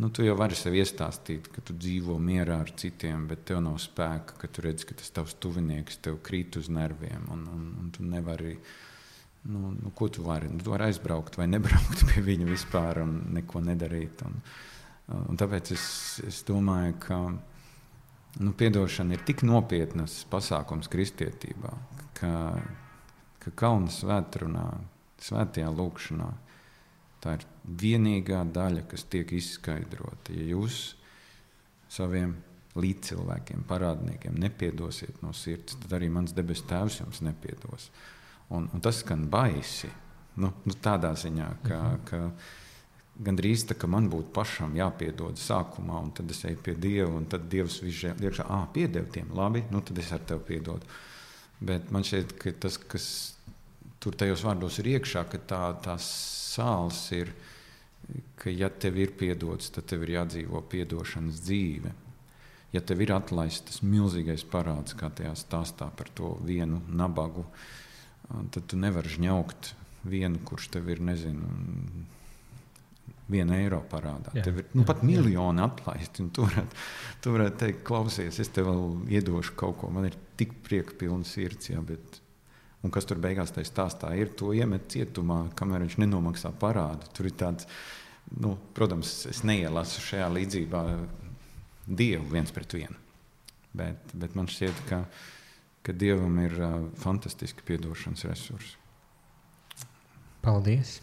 S2: nu, tu jau vari sev iestāstīt, ka tu dzīvo mierā ar citiem, bet tev nav spēka, ka tu redz, ka tas tavs tuvinieks tev krīt uz nerviem un, un, un tu nevari nu, nu, ko tu vari? Nu, tu vari aizbraukt vai nebraukt pie viņa vispār un neko nedarīt. Un, un tāpēc es, es domāju, ka nu, piedošana ir tik nopietnas pasākums kristietībā, ka, ka Kalnu svētdienā, svētajā lūkšanā, tā ir vienīgā daļa, kas tiek izskaidrota. Ja jūs saviem līdzcilvēkiem, parādniekiem nepiedosiet no sirds, tad arī mans debesu tēvs jums nepiedos. Un, un tas skan baisi. Nu, nu, tādā ziņā, ka, mhm. ka gandrīz tā, ka man būtu pašam jāpiedod sākumā, un tad es eju pie Dieva, un tad Dievs vienkārši ah, piedod tiem, labi, nu tad es ar tevi piedodu. Bet man šķiet, ka tas, kas tur tajos vārdos ir iekšā, ka tā, tās sāls ir, ka ja tev ir piedots, tad tev ir jādzīvo piedošanas dzīve. ja tev ir atlaists tas milzīgais parāds, kā tajā stāstā par to vienu nabagu, tad tu nevari žņaukt vienu, kurš tev ir, nezinu, viena eiro parādā. Jā, tev ir nu, pat miljoni atlaisti. Tu varētu, tu varētu teikt, klausies, es tev vēl iedošu kaut ko. Man ir tik prieka pilna sirds. Jā, bet, un kas tur beigās tajā stāstā ir, to iemet cietumā, kamēr viņš nenomaksā parādu. Tur ir tāds, nu, protams, es neielasu šajā līdzībā dievu viens pret vienu. Bet, bet man šķiet, ka, ka dievam ir uh, fantastiski piedošanas resursi.
S1: Paldies!